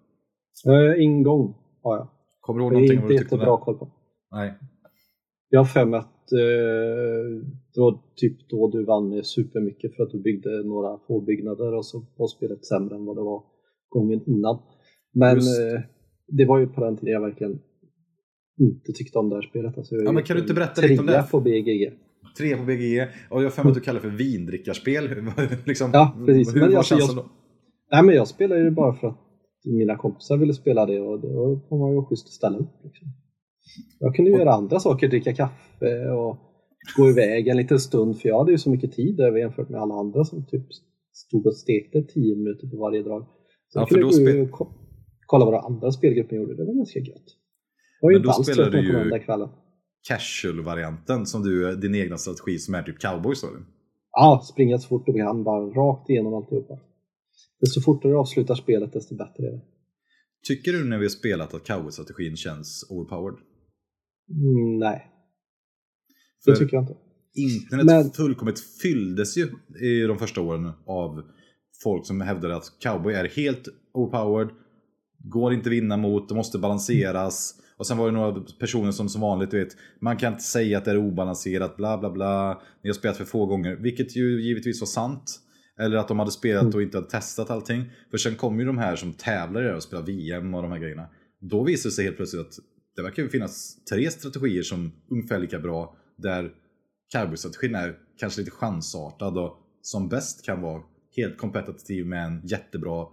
Uh, ingång har jag. Kommer du ihåg någonting? Det är inte jättebra koll på. Nej. Jag har för mig att eh, det var typ då du vann supermycket för att du byggde några få byggnader och så var spelet sämre än vad det var gången innan. Men eh, det var ju på den tiden jag verkligen inte tyckte om det här spelet. Alltså, ja, men kan du inte berätta lite om det? på BGG. Tre på BGG och jag har för mig att du kallar det för vindrickarspel. liksom, ja, precis. Hur men var alltså, känslan jag, då? Nej, men jag spelade ju bara för att mina kompisar ville spela det och då får man ju schysst ställa upp. Liksom. Jag kunde göra andra saker, dricka kaffe och gå iväg en liten stund för jag hade ju så mycket tid över jämfört med alla andra som typ stod och stekte 10 minuter på varje drag. Så Ja, för kunde då spel- och ko- kolla vad de andra spelgrupperna gjorde, det var ganska gött. Jag var ju inte alls trött den kvällen. Casual-varianten som du, din egna strategi som är typ cowboys eller? Ja, springa så fort du kan, bara rakt igenom alltihopa. Desto fortare du avslutar spelet, desto bättre är det. Tycker du när vi har spelat att cowboy-strategin känns overpowered? Mm, nej, det För tycker jag inte. internet Men- fullkomligt fylldes ju i de första åren av folk som hävdade att cowboy är helt overpowered, går inte vinna mot, det måste balanseras. Och sen var det några personer som som vanligt, du vet, man kan inte säga att det är obalanserat, bla bla bla. Ni har spelat för få gånger, vilket ju givetvis var sant. Eller att de hade spelat och inte hade testat allting. För sen kom ju de här som tävlar i det och spelar VM och de här grejerna. Då visade det sig helt plötsligt att det verkar ju finnas tre strategier som ungefär lika bra. Där cowboy-strategin är kanske lite chansartad och som bäst kan vara helt kompetitiv med en jättebra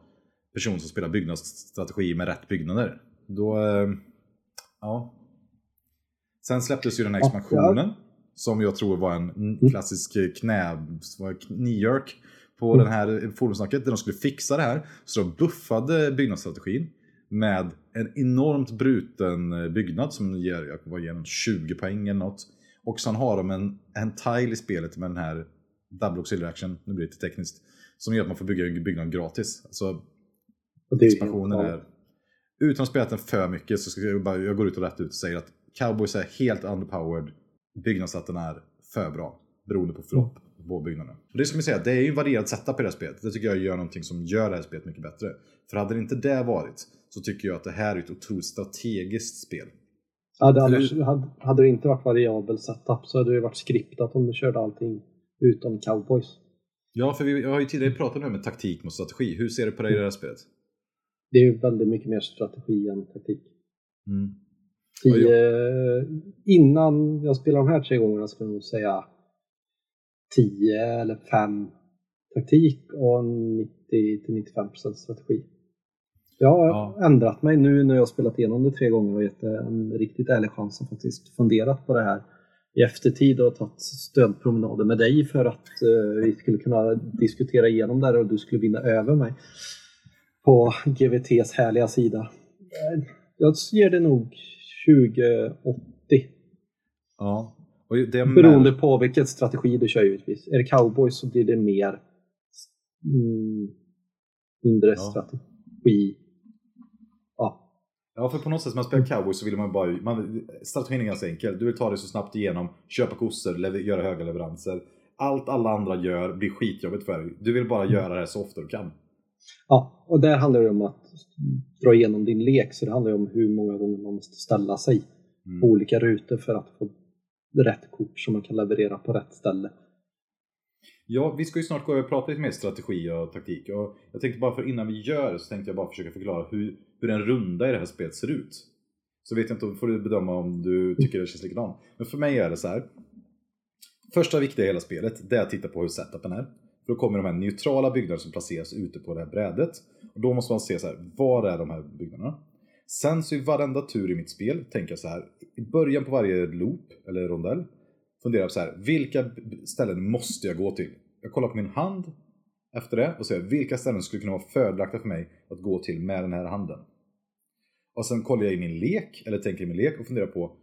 person som spelar byggnadsstrategi med rätt byggnader. Då, eh, ja. Sen släpptes ju den här expansionen som jag tror var en Mm. klassisk knä, var knee-jerk på Mm. den här forumsnacket där de skulle fixa det här. Så de buffade byggnadsstrategin med en enormt bruten eh, byggnad som ger, jag ger den, 20 poäng eller något. Och sen har de en, en tile i spelet med den här double auxiliary action, nu blir det lite tekniskt, som gör att man får bygga en byggnad gratis. Alltså det är expansionen helt är... Utan att spela den för mycket så ska jag, bara, jag går ut och rätt ut och säger att Cowboys är helt underpowered. Byggnadsrätten är för bra. Beroende på flopp på byggnaden. Och det ska man säga, det är ju varierad setup i det här spelet. Det tycker jag gör någonting som gör det här spelet mycket bättre. För hade det inte det varit så tycker jag att det här är ett otroligt strategiskt spel. Ja, det hade, hade det inte varit variabel setup så hade det varit skriptat om du körde allting utom cowboys. Ja, för vi jag har ju tidigare pratat om taktik mot strategi. Hur ser du på det i det här spelet? Det är ju väldigt mycket mer strategi än taktik. Mm. I, Ja, ja. eh, innan jag spelade de här tre gångerna skulle jag nog säga 10 eller 5 taktik och 90-95% strategi. Jag har Ja. ändrat mig nu när jag har spelat igenom det tre gånger och gett det en riktigt ärlig chans och faktiskt funderat på det här i eftertid och tagit stödpromenader med dig för att eh, vi skulle kunna diskutera igenom det här och du skulle vinna över mig på GVTs härliga sida. Jag ger det nog 2080 Ja. Och det är beroende på vilken strategi du kör givetvis. Är det cowboys så blir det mer mm, mindre Ja. strategi. Ja, för på något sätt när man spelar cowboy så vill man bara... Man, strategin är ganska enkel. Du vill ta det så snabbt igenom, köpa kossor, lever, göra höga leveranser. allt alla andra gör blir skitjobbigt för dig. Du vill bara Mm. göra det så ofta du kan. Ja, och där handlar det om att dra igenom din lek, så det handlar om hur många gånger man måste ställa sig Mm. på olika rutor för att få rätt kort som man kan leverera på rätt ställe. Ja, vi ska ju snart gå över och prata lite mer strategi och taktik. Och jag tänkte bara för innan vi gör det så tänkte jag bara försöka förklara hur, hur en runda i det här spelet ser ut. Så vet jag inte, får du bedöma om du tycker det känns likadant. Men för mig är det så här. Första viktiga i hela spelet, det är att titta på hur setupen är. För då kommer de här neutrala byggnaderna som placeras ute på det här brädet. Och då måste man se så här, var är de här byggnaderna? Sen så i varenda tur i mitt spel tänker jag så här, i början på varje loop, eller rondell, funderar på så här, vilka ställen måste jag gå till? Jag kollar på min hand efter det och ser vilka ställen skulle kunna vara fördelaktiga för mig att gå till med den här handen. Och sen kollar jag i min lek, eller tänker i min lek och funderar på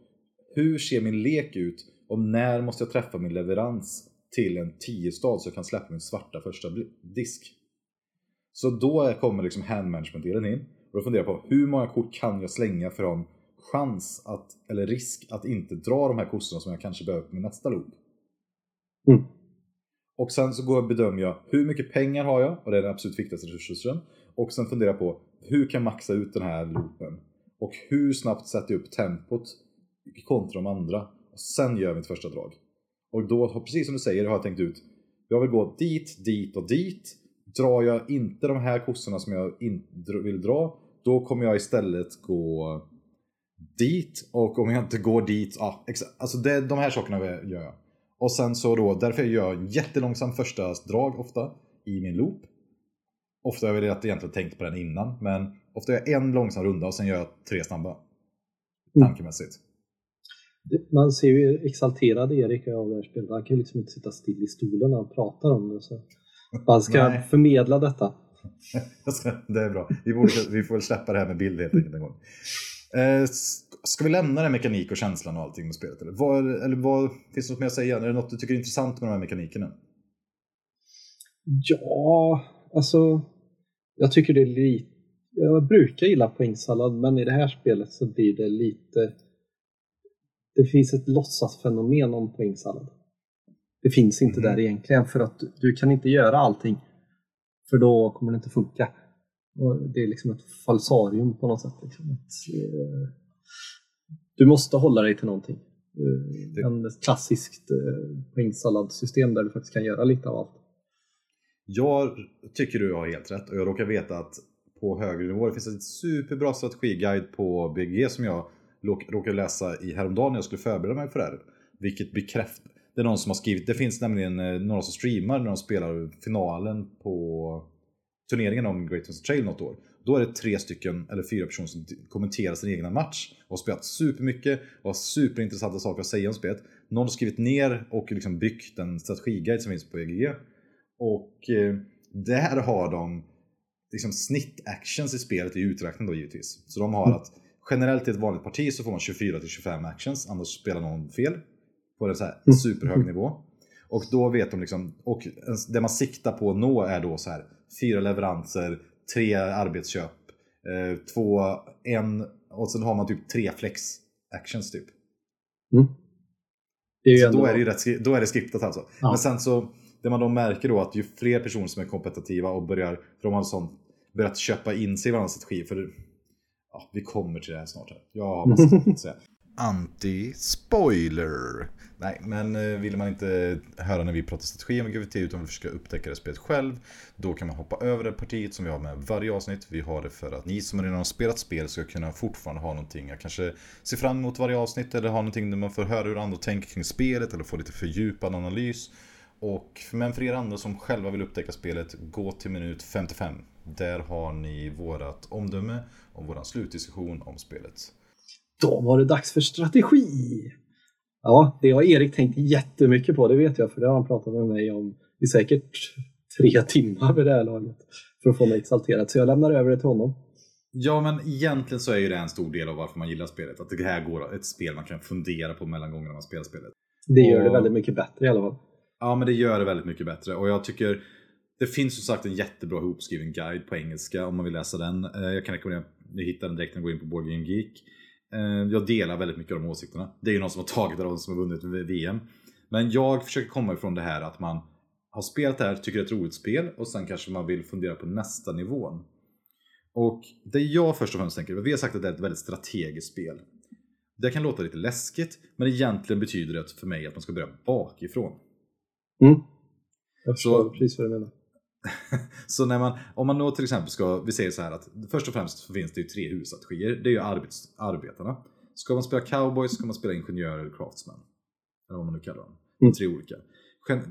hur ser min lek ut och när måste jag träffa min leverans till en 10-stad så jag kan släppa min svarta första disk. Så då kommer liksom hand management-delen in. Och då funderar jag på hur många kort kan jag slänga från chans att, eller risk att inte dra de här kossorna som jag kanske behöver på min nästa loop. Mm. Och sen så går jag och bedömer jag hur mycket pengar har jag och det är den absolut viktigaste resursen. Och sen funderar jag på hur kan jag maxa ut den här loopen? Och hur snabbt sätter jag upp tempot kontra de andra? Och sen gör jag mitt första drag. Och då, precis som du säger, har jag tänkt ut jag vill gå dit, dit och dit. Drar jag inte de här kossorna som jag vill dra, då kommer jag istället gå dit. Och om jag inte går dit, ja, alltså det, de här sakerna gör jag. Och sen så då, därför gör jag en jättelångsam första drag ofta i min loop. Ofta har jag egentligen tänkt på den innan, men ofta gör jag en långsam runda och sen gör jag tre snabba. Mm. Tankemässigt. Det- Man ser ju exalterad Erik av det här spelet. Han kan ju liksom inte sitta still i stolen när han pratar om det. Så han ska förmedla detta. Det är bra. Vi, borde, vi får väl släppa det här med bild helt enkelt en gång. Eh, ska vi lämna den mekanik och känslan och allting med spelet? Eller, vad, eller vad, finns det något mer att säga? Är det något du tycker är intressant med de här mekanikerna? Ja, alltså jag tycker det är lite... Jag brukar gilla poängsallad men i det här spelet så blir det lite... Det finns ett låtsasfenomen om poängsallad. Det finns inte Mhm. där egentligen för att du kan inte göra allting. För då kommer det inte funka. Och det är liksom ett falsarium på något sätt. Liksom. Att, eh, du måste hålla dig till någonting. Eh, Det- En klassiskt eh, poängsalladsystem där du faktiskt kan göra lite av allt. Jag tycker du har helt rätt och jag råkar veta att på högre nivå det finns en superbra strategiguide på BG som jag råkade läsa i häromdagen när jag skulle förbereda mig för det här. Vilket bekräftar, det är någon som har skrivit, det finns nämligen eh, några som streamar när de spelar finalen på turneringen om Great Western Trail något år. Då är det tre stycken, eller fyra personer som kommenterar sin egna match och har spelat supermycket och har superintressanta saker att säga om spelet. Någon har skrivit ner och liksom byggt en strategiguide som finns på EGG. Och eh, där har de liksom snitt-actions i spelet i uträkning då givetvis. Så de har att generellt i ett vanligt parti så får man 24-25 actions, annars spelar någon fel. På en så här Mm. superhög nivå. Och då vet de liksom, och det man siktar på att nå är då så här fyra leveranser, tre arbetsköp, eh, två, en och sen har man typ tre flex actions typ. Mm. Det är ju ändå- då är det rätt, då är det skriptat alltså. Ja. Men sen så, det man då märker då att ju fler personer som är kompetitiva och börjar, för de har sånt, börjat köpa in sig i varandras strategi, för ja, vi kommer till det här snart. Här. Jag har massa saker att säga. Anti-spoiler! Nej, men eh, vill man inte höra när vi pratar strategi om GVT utan vill försöka upptäcka det spelet själv, då kan man hoppa över det partiet som vi har med varje avsnitt. Vi har det för att ni som redan har spelat spel ska kunna fortfarande ha någonting att kanske se fram emot varje avsnitt eller ha någonting där man får höra hur andra tänker kring spelet eller få lite fördjupad analys. Och, men för er andra som själva vill upptäcka spelet, gå till minut 55. Där har ni vårat omdöme och våran slutdiskussion om spelet. Då var det dags för strategi! Ja, det har Erik tänkt jättemycket på, det vet jag, för det har han pratat med mig om i säkert tre timmar vid det här laget. För att få mig exalterad, så jag lämnar över det till honom. Ja, men egentligen så är ju det en stor del av varför man gillar spelet. Att det här går ett spel man kan fundera på mellan gångerna man spelar spelet. Det gör det Och- väldigt mycket bättre i alla fall. Ja, men det gör det väldigt mycket bättre. Och jag tycker det finns som sagt en jättebra ihopskriven guide på engelska om man vill läsa den. Eh, Jag kan rekommendera, ni hittar den direkt när ni går in på Board Game Geek. Eh, Jag delar väldigt mycket av de åsikterna. Det är ju någon som har tagit av de som har vunnit VM. Men jag försöker komma ifrån det här att man har spelat det här, tycker det är ett roligt spel och sen kanske man vill fundera på nästa nivån. Och det jag först och främst tänker, vi har sagt att det är ett väldigt strategiskt spel. Det kan låta lite läskigt, men egentligen betyder det för mig att man ska börja bakifrån. Mm. Jag förstår så, precis vad du menar. så när man, om man då till exempel ska, vi säger så här att först och främst finns det ju tre huvudstrategier. Det är ju arbets, arbetarna. Ska man spela cowboys ska man spela ingenjörer eller craftsman. Eller vad man nu kallar dem. Mm. Tre olika.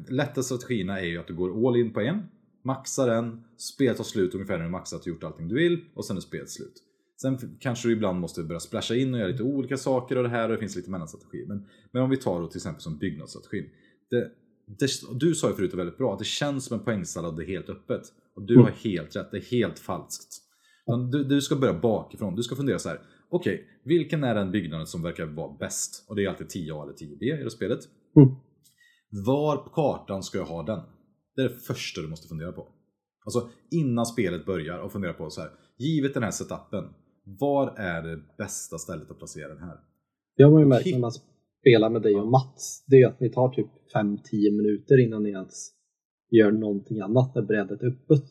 Lätta strategierna är ju att du går all in på en, maxar den, spelet tar slut ungefär när du maxat och gjort allting du vill och sen är spelet slut. Sen kanske du ibland måste börja splasha in och göra lite olika saker och det här och det finns lite mellanstrategier. Men, men om vi tar då till exempel som byggnadsstrategin. Det, det, du sa ju förut väldigt bra att det känns som en poängsallad, det är helt öppet. Och du mm. har helt rätt, det är helt falskt. Du, du ska börja bakifrån, du ska fundera så här. Okej, okay, vilken är den byggnaden som verkar vara bäst? Och det är alltid 10A eller 10B i det spelet. Mm. Var på kartan ska jag ha den? Det är det första du måste fundera på. Alltså innan spelet börjar och fundera på så här. Givet den här setupen, var är det bästa stället att placera den här? Det har man ju märkt när man spelar med dig och Mats. Det är att ni tar typ 5-10 minuter innan ni ens gör någonting annat när brädet är öppet.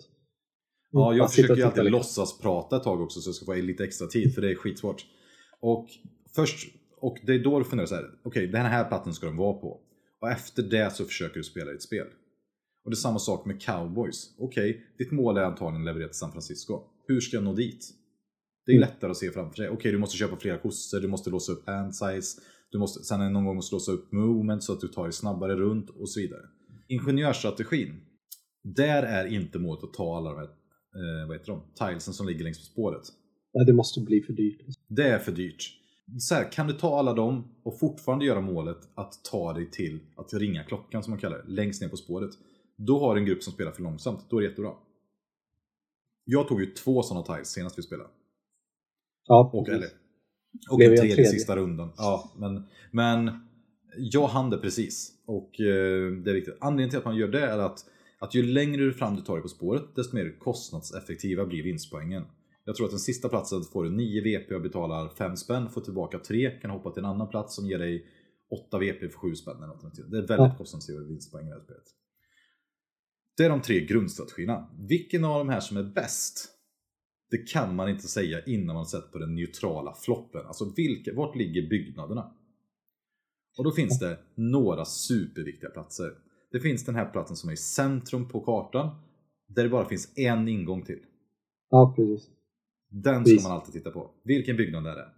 Ja, jag försöker ju alltid låtsas prata ett tag också så jag ska få lite extra tid för det är skitsvårt. Och först, och det är då du funderar så här, okej okay, den här platsen ska de vara på. Och efter det så försöker du spela ditt spel. Och det är samma sak med cowboys. Okej, okay, ditt mål är antagligen leverera till San Francisco. Hur ska jag nå dit? Det är mm. lättare att se framför sig. Okej, okay, du måste köpa flera kossor, du måste låsa upp hand size, du måste, sen någon gång måste låsa upp movement så att du tar dig snabbare runt och så vidare. Ingenjörsstrategin. Där är inte målet att ta alla de här eh, vad heter de? tilesen som ligger längs spåret. Nej, det måste bli för dyrt. Det är för dyrt så här, kan du ta alla dem och fortfarande göra målet att ta dig till att ringa klockan som man kallar det, längst ner på spåret. Då har du en grupp som spelar för långsamt, då är det jättebra. Jag tog ju två sådana tiles senast vi spelade. Ja, och, eller, och en tredje, tredje sista rundan. Ja, men, men jag hann det precis. Och eh, det är viktigt. Anledningen till att man gör det är att, att ju längre fram du tar dig på spåret, desto mer kostnadseffektiva blir vinstpoängen. Jag tror att den sista platsen får du 9 VP och betalar 5 spänn, får tillbaka 3, kan hoppa till en annan plats som ger dig 8 VP för 7 spänn. Eller något. Det är väldigt ja. kostnadseffektiva vinstpoäng i det här spelet. Det är de tre grundstrategierna. Vilken av de här som är bäst? Det kan man inte säga innan man sett på den neutrala floppen. Alltså vilka, vart ligger byggnaderna? Och då finns det några superviktiga platser. Det finns den här platsen som är i centrum på kartan, där det bara finns en ingång till. Ja, precis. Den ska man alltid titta på. Vilken byggnad är det?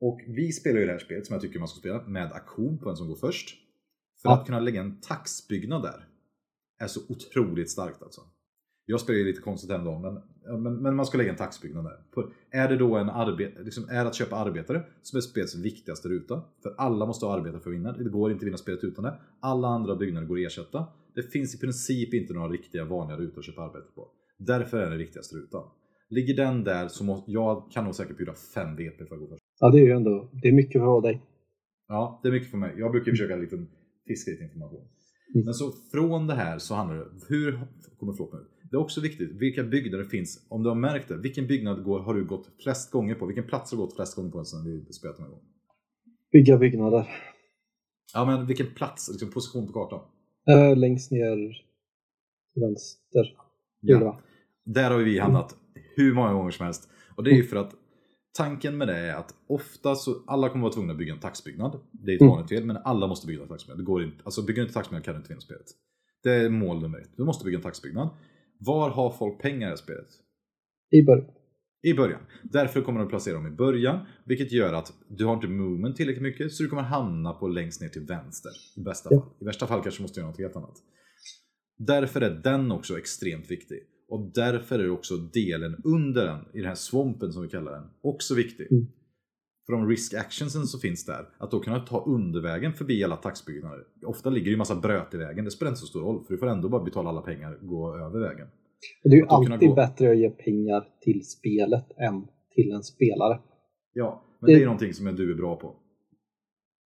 Och vi spelar ju det här spelet som jag tycker man ska spela med aktion på en som går först. För ja. att kunna lägga en taxbyggnad där är så otroligt starkt alltså. Jag spelar ju lite konstigt ändå, men, men, men man ska lägga en taxbyggnad där. Är det då en arbete, liksom, är att köpa arbetare som är spelets viktigaste ruta? För alla måste ha arbetare för att vinna. Det går inte att vinna spelet utan det. Alla andra byggnader går att ersätta. Det finns i princip inte några riktiga vanliga rutor att köpa arbete på. Därför är det den viktigaste rutan. Ligger den där så må, jag kan nog säkert bjuda 5 VP för att gå först. Ja, det är ju ändå det är mycket för dig. Ja, det är mycket för mig. Jag brukar försöka lite fiska lite information. Mm. Men så från det här så handlar det hur kommer floppen ut? Det är också viktigt, vilka byggnader finns? Om du har märkt det, vilken byggnad går, har du gått flest gånger på? Vilken plats har du gått flest gånger på sen vi spelat här gången? Bygga byggnader. Ja, men vilken plats, liksom position på kartan? Äh, längst ner till vänster. Ja. Där har vi hamnat hur många gånger som helst. Och det är ju för att tanken med det är att ofta så, alla kommer vara tvungna att bygga en taxbyggnad. Det är ett mm. vanligt fel, men alla måste bygga en taxbyggnad. Det går inte, alltså bygger du inte taxbyggnad kan du inte vinna spelet. Det är mål nummer ett. Du måste bygga en taxbyggnad. Var har folk pengar i det spelet? I början. I början. Därför kommer du placera dem i början, vilket gör att du har inte movement tillräckligt mycket, så du kommer hamna på längst ner till vänster. I bästa ja. fall. I värsta fall kanske måste du göra något helt annat. Därför är den också extremt viktig. Och därför är också delen under den, i den här svompen som vi kallar den, också viktig. Mm. För de risk actionsen som finns där, att då kunna ta undervägen förbi alla taxbyggnader. Ofta ligger det ju massa bröt i vägen, det spelar inte så stor roll för du får ändå bara betala alla pengar gå över vägen. Det är ju alltid gå... bättre att ge pengar till spelet än till en spelare. Ja, men det, det är någonting som du är bra på.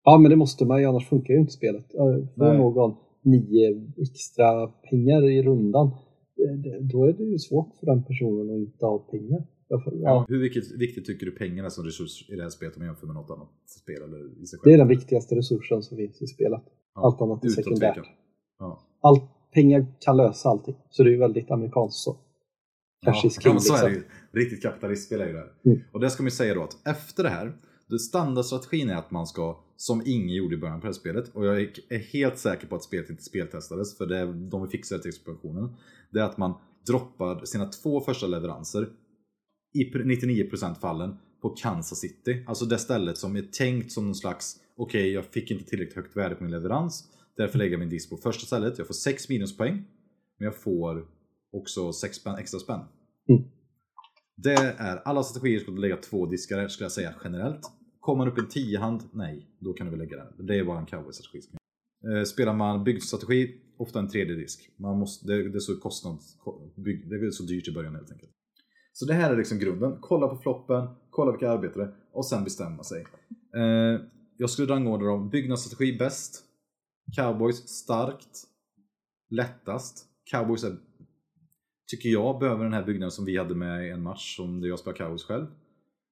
Ja, men det måste man ju, annars funkar ju inte spelet. Får någon nio extra pengar i rundan då är det ju svårt för den personen att inte ha pengar. Ja. Hur viktigt, viktigt, tycker du pengarna som resurs i det här spelet om jämför med något annat spel? Eller i sig själv? Det är den viktigaste resursen som finns i spelet. Ja, Allt annat är utan sekundärt. Ja. Allt, pengar kan lösa allting. Så det är ju väldigt amerikanskt så. Cash Ja, is ja, king men så är det liksom. ju. Riktigt kapitalistspel är ju det här. Mm. Och det ska man ju säga då att efter det här, det standardstrategin är att man ska, som ingen gjorde i början på det här spelet, och jag är helt säker på att spelet inte speltestades, för det är, de fixade till expansionen, det är att man droppar sina två första leveranser i pr- 99% fallen på Kansas City. Alltså det stället som är tänkt som någon slags, okej jag fick inte tillräckligt högt värde på min leverans, därför lägger jag min disk på första stället, jag får 6 minuspoäng, men jag får också 6 spänn, extra spänn. Mm. Det är, alla strategier du lägga två diskar skulle jag säga generellt. Kommer man upp en 10-hand, nej, då kan du väl lägga den. Det är bara en cowboy-strategi. Eh, Spelar man byggstrategi, ofta en tredje disk. Man måste, det, det är så kostnads, ko- bygg, det är så dyrt i början helt enkelt. Så det här är liksom grunden. Kolla på floppen, kolla vilka arbetare och sen bestämma sig. Eh, jag skulle rangordna dem. Byggnadsstrategi bäst. Cowboys starkt. Lättast. Cowboys är, tycker jag behöver den här byggnaden som vi hade med i en match som jag spelade Cowboys själv.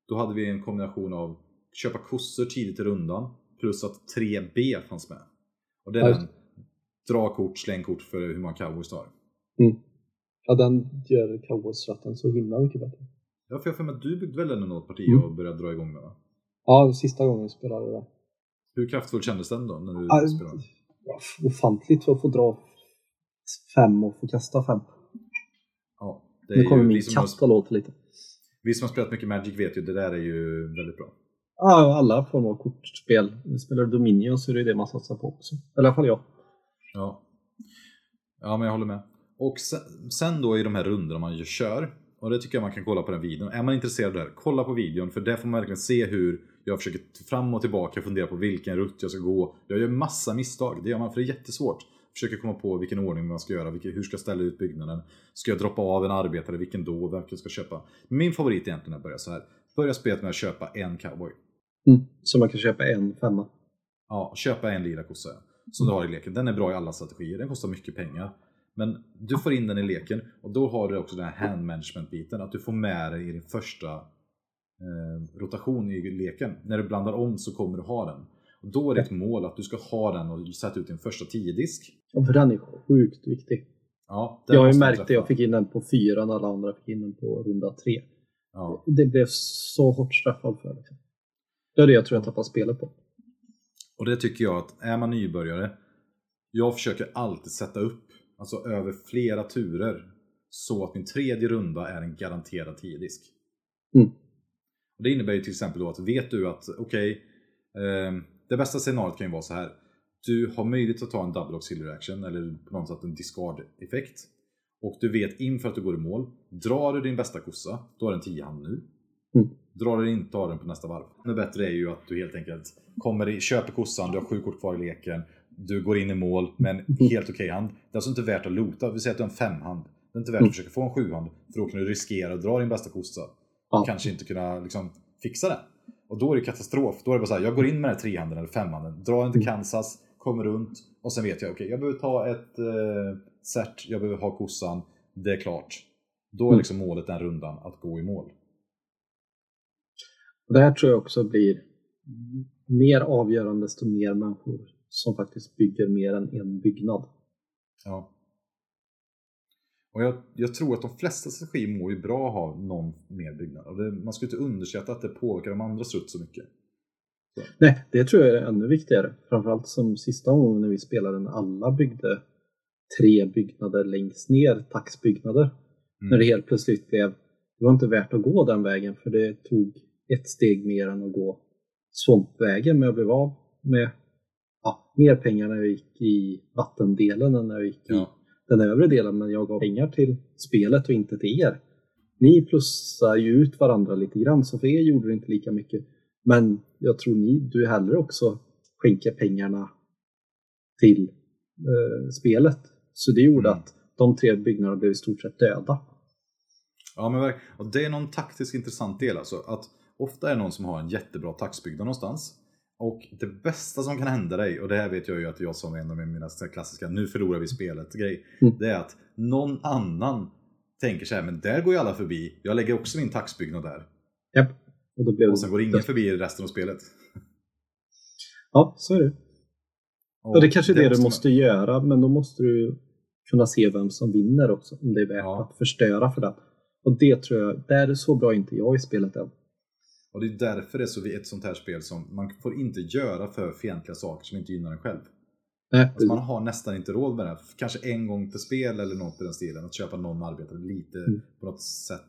Då hade vi en kombination av köpa kossor tidigt i rundan plus att 3B fanns med. Och det är den dra kort, släng kort för hur många cowboys du har. Ja, den gör cowboys-ratten så himla mycket bättre. Ja, för jag har för mig att du byggde väl ändå något parti Mm. och började dra igång med va? Ja, sista gången jag spelade det. Hur kraftfull kändes den då? När du Ja, spelade? ofantligt att få dra fem och få kasta fem. Ja, det är Nu ju, kommer vi, min katt och låter lite. vi som har spelat mycket Magic vet ju, det där är ju väldigt bra. Ja, alla former av kortspel. Spelar du Dominion så är det det man satsar på också. Eller i alla fall jag. Ja. ja, men jag håller med. Och sen, sen då i de här rundorna man ju kör, och det tycker jag man kan kolla på den videon. Är man intresserad där, kolla på videon för där får man verkligen se hur jag försöker fram och tillbaka fundera på vilken rutt jag ska gå. Jag gör massa misstag, det gör man för det är jättesvårt. Försöker komma på vilken ordning man ska göra, vilken, hur ska jag ställa ut byggnaden. Ska jag droppa av en arbetare, vilken då, jag ska köpa. Min favorit egentligen är att börja så här. Börja spelet med att köpa en cowboy. Mm. Så man kan köpa en femma. Ja, köpa en lila kossa som du har i leken. Den är bra i alla strategier, den kostar mycket pengar. Men du får in den i leken och då har du också den här hand management biten, att du får med dig i din första eh, rotation i leken. När du blandar om så kommer du ha den. Och då är det ett mål att du ska ha den och sätta ut din första 10-disk. Ja, för den är sjukt viktig. Ja, Jag har ju märkt det. Jag fick in den på fyra när alla andra fick in den på runda tre. Ja. Det blev så hårt straffad för. Liksom. Det är det jag tror jag tappar spelet på. Och det tycker jag att är man nybörjare, jag försöker alltid sätta upp, alltså över flera turer, så att min tredje runda är en garanterad 10-disk. Mm. Och Det innebär ju till exempel då att vet du att, okej, eh, det bästa scenariot kan ju vara så här. Du har möjlighet att ta en double auxiliary action eller på något sätt en discard effekt. Och du vet inför att du går i mål, drar du din bästa kossa, då har den 10 hand nu. Mm. Drar du inte, har den på nästa varv. Det bättre är ju att du helt enkelt kommer i, köper kossan, du har sju kort kvar i leken, du går in i mål med en helt okej hand. Det är alltså inte värt att loota, vi säger att du har en femhand. Det är inte värt att Mm. försöka få en sjuhand, för då kan du riskera att dra din bästa kossa och kanske inte kunna liksom, fixa den. Och då är det katastrof. Då är det bara så här, jag går in med den här trehanden eller femhanden, drar den till Mm. Kansas, kommer runt och sen vet jag, okej, jag behöver ta ett eh, set, jag behöver ha kossan, det är klart. Då är Mm. liksom målet den rundan, att gå i mål. Det här tror jag också blir mer avgörande desto mer människor som faktiskt bygger mer än en byggnad. Ja. Och jag, jag tror att de flesta strategier mår ju bra att ha någon mer byggnad. Och det, man ska inte underskatta att det påverkar de andra strutt så mycket. Nej, det tror jag är ännu viktigare. Framförallt som sista gången när vi spelade när alla byggde tre byggnader längst ner, taxbyggnader. Mm. När det helt plötsligt blev, det var inte värt att gå den vägen för det tog ett steg mer än att gå svampvägen men jag blev av med mer pengar när jag gick i vattendelen än när jag gick i Ja. den övre delen men jag gav pengar till spelet och inte till er. Ni plussar ju ut varandra lite grann så för er gjorde det inte lika mycket. Men jag tror ni, du hellre också skänker pengarna till eh, spelet. Så det gjorde Mm. att de tre byggnaderna blev i stort sett döda. Ja, men det är någon taktiskt intressant del alltså. Att ofta är det någon som har en jättebra taxbyggnad någonstans. Och det bästa som kan hända dig, och det här vet jag ju att jag som en av mina klassiska nu förlorar vi spelet grej. Mm. Det är att någon annan tänker så här, men där går ju alla förbi. Jag lägger också min taxbyggnad där. Japp. Och då blev Och sen går ingen förbi i resten av spelet. Ja, så är det. Och det kanske är det, det du måste man... göra, men då måste du kunna se vem som vinner också. Om det är värt ja. att förstöra för den. Och det tror jag, där är så bra inte jag i spelet än. Och det är därför det är så ett sånt här spel som man får inte göra för fientliga saker som inte gynnar en själv. Nej, alltså man har nästan inte råd med det. Kanske en gång per spel eller något i den stilen. Att köpa någon arbetare lite mm. på något sätt.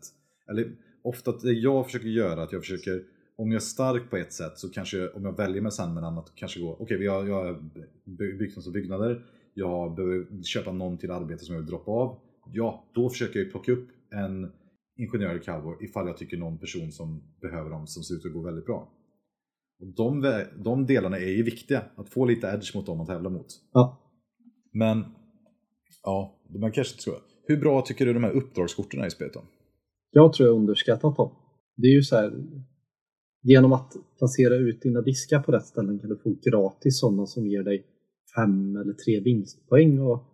Eller ofta det jag försöker göra att jag försöker om jag är stark på ett sätt så kanske om jag väljer mig sen med annat kanske gå okej okay, jag, jag byggt massa byggnader jag behöver köpa någon till arbete som jag vill droppa av. Ja, då försöker jag plocka upp en ingenjör eller cowboy ifall jag tycker någon person som behöver dem som ser ut att gå väldigt bra. Och de, de delarna är ju viktiga, att få lite edge mot dem man tävlar mot. Ja. Men, ja, man kanske tror Hur bra tycker du de här uppdragskorten är i spelet då? Jag tror jag underskattat dem. Det är ju så här, genom att placera ut dina diskar på rätt ställen kan du få gratis sådana som ger dig fem eller tre vinstpoäng. Och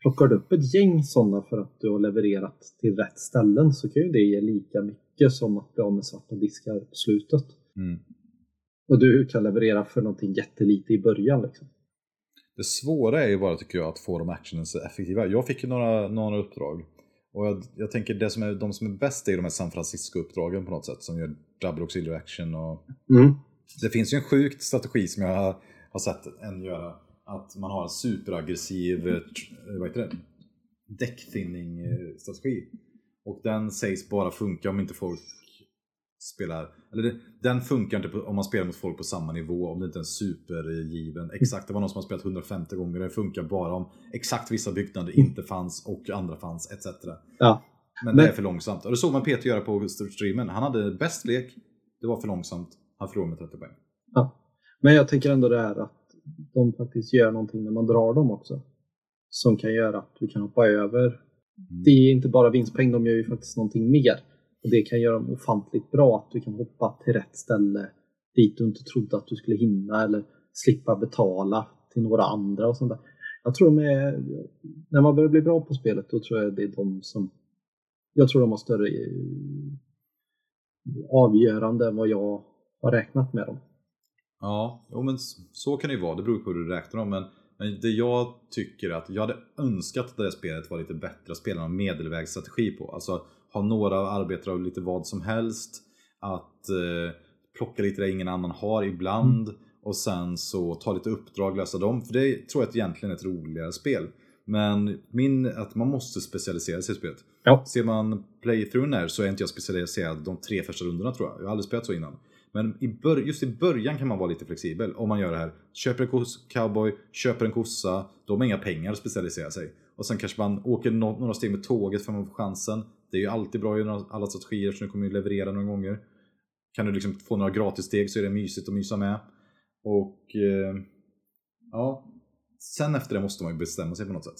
plockar du upp ett gäng sådana för att du har levererat till rätt ställen så kan ju det ge lika mycket som att bli av med svarta diskar på slutet. Mm. Och du kan leverera för någonting jättelite i början. Liksom. Det svåra är ju bara tycker jag att få de actionen så effektiva. Jag fick ju några, några uppdrag. Och jag, jag, tänker det som är, de som är bäst är de här San Francisco-uppdragen på något sätt. Som gör double auxiliary action och... Mm. Det finns ju en sjukt strategi som jag har, sett en göra att man har en superaggressiv eh, vad heter det? däckthinning-strategi. Och den sägs bara funka om inte folk spelar, eller den funkar inte om man spelar mot folk på samma nivå, om det inte är en supergiven. Exakt, det var någon som har spelat 150 gånger, den funkar bara om exakt vissa byggnader inte fanns och andra fanns, etc. Ja. Men, Men det är för långsamt. Och det såg man Peter göra på streamen. Han hade bäst lek, det var för långsamt, han förlorade med 30 poäng. Ja. Men jag tänker ändå det här att de faktiskt gör någonting när man drar dem också. Som kan göra att du kan hoppa över. Mm. Det är inte bara vinstpoäng, de gör ju faktiskt någonting mer. Och Det kan göra dem ofantligt bra, att du kan hoppa till rätt ställe dit du inte trodde att du skulle hinna eller slippa betala till några andra och sånt där. Jag tror de är, när man börjar bli bra på spelet, då tror jag det är de som, jag tror de har större eh, avgörande än vad jag har räknat med dem. Ja, jo, men så kan det ju vara. Det beror på hur du räknar dem. Men, men det jag tycker att jag hade önskat att det här spelet var lite bättre att spela en medelvägsstrategi på. Alltså ha några arbetare av lite vad som helst. Att eh, plocka lite där ingen annan har ibland. Mm. Och sen så ta lite uppdrag, lösa dem. För det tror jag att egentligen är ett roligare spel. Men min, att man måste specialisera sig i spelet. Ja. Ser man playthroughen här så är inte jag specialiserad de tre första rundorna tror jag. Jag har aldrig spelat så innan. Men i just i början kan man vara lite flexibel om man gör det här. Köper en cowboy, köper en kossa, de har inga pengar att specialisera sig. Och sen kanske man åker några steg med tåget för att man får chansen. Det är ju alltid bra i alla strategier så du kommer ju leverera några gånger. Kan du liksom få några gratissteg så är det mysigt att mysa med. Och eh, ja, sen efter det måste man ju bestämma sig på något sätt.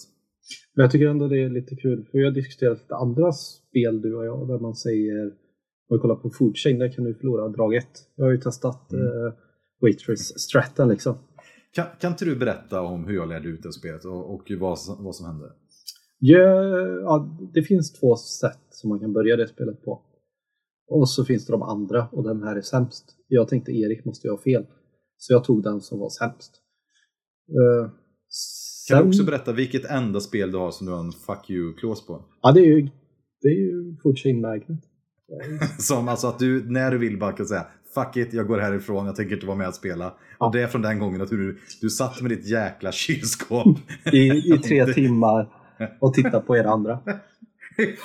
Men jag tycker ändå det är lite kul, för vi har diskuterat lite andra spel du och jag, där man säger om vi kollar på Foodchain, där kan du förlora drag 1. Jag har ju testat mm. uh, Waitress Stratten liksom. Kan, kan inte du berätta om hur jag lärde ut det spelet och, och vad, vad som hände? Ja, ja, det finns två sätt som man kan börja det spelet på. Och så finns det de andra och den här är sämst. Jag tänkte Erik måste ju ha fel. Så jag tog den som var sämst. Uh, kan du också berätta vilket enda spel du har som du har en fuck you-klås på? Ja, det är ju, det är ju Magnet. Som alltså att du, när du vill bara kan säga Fuck it, jag går härifrån, jag tänker inte vara med och spela. Ja. Och det är från den gången att du, du satt med ditt jäkla kylskåp. I, i tre timmar och tittade på er andra.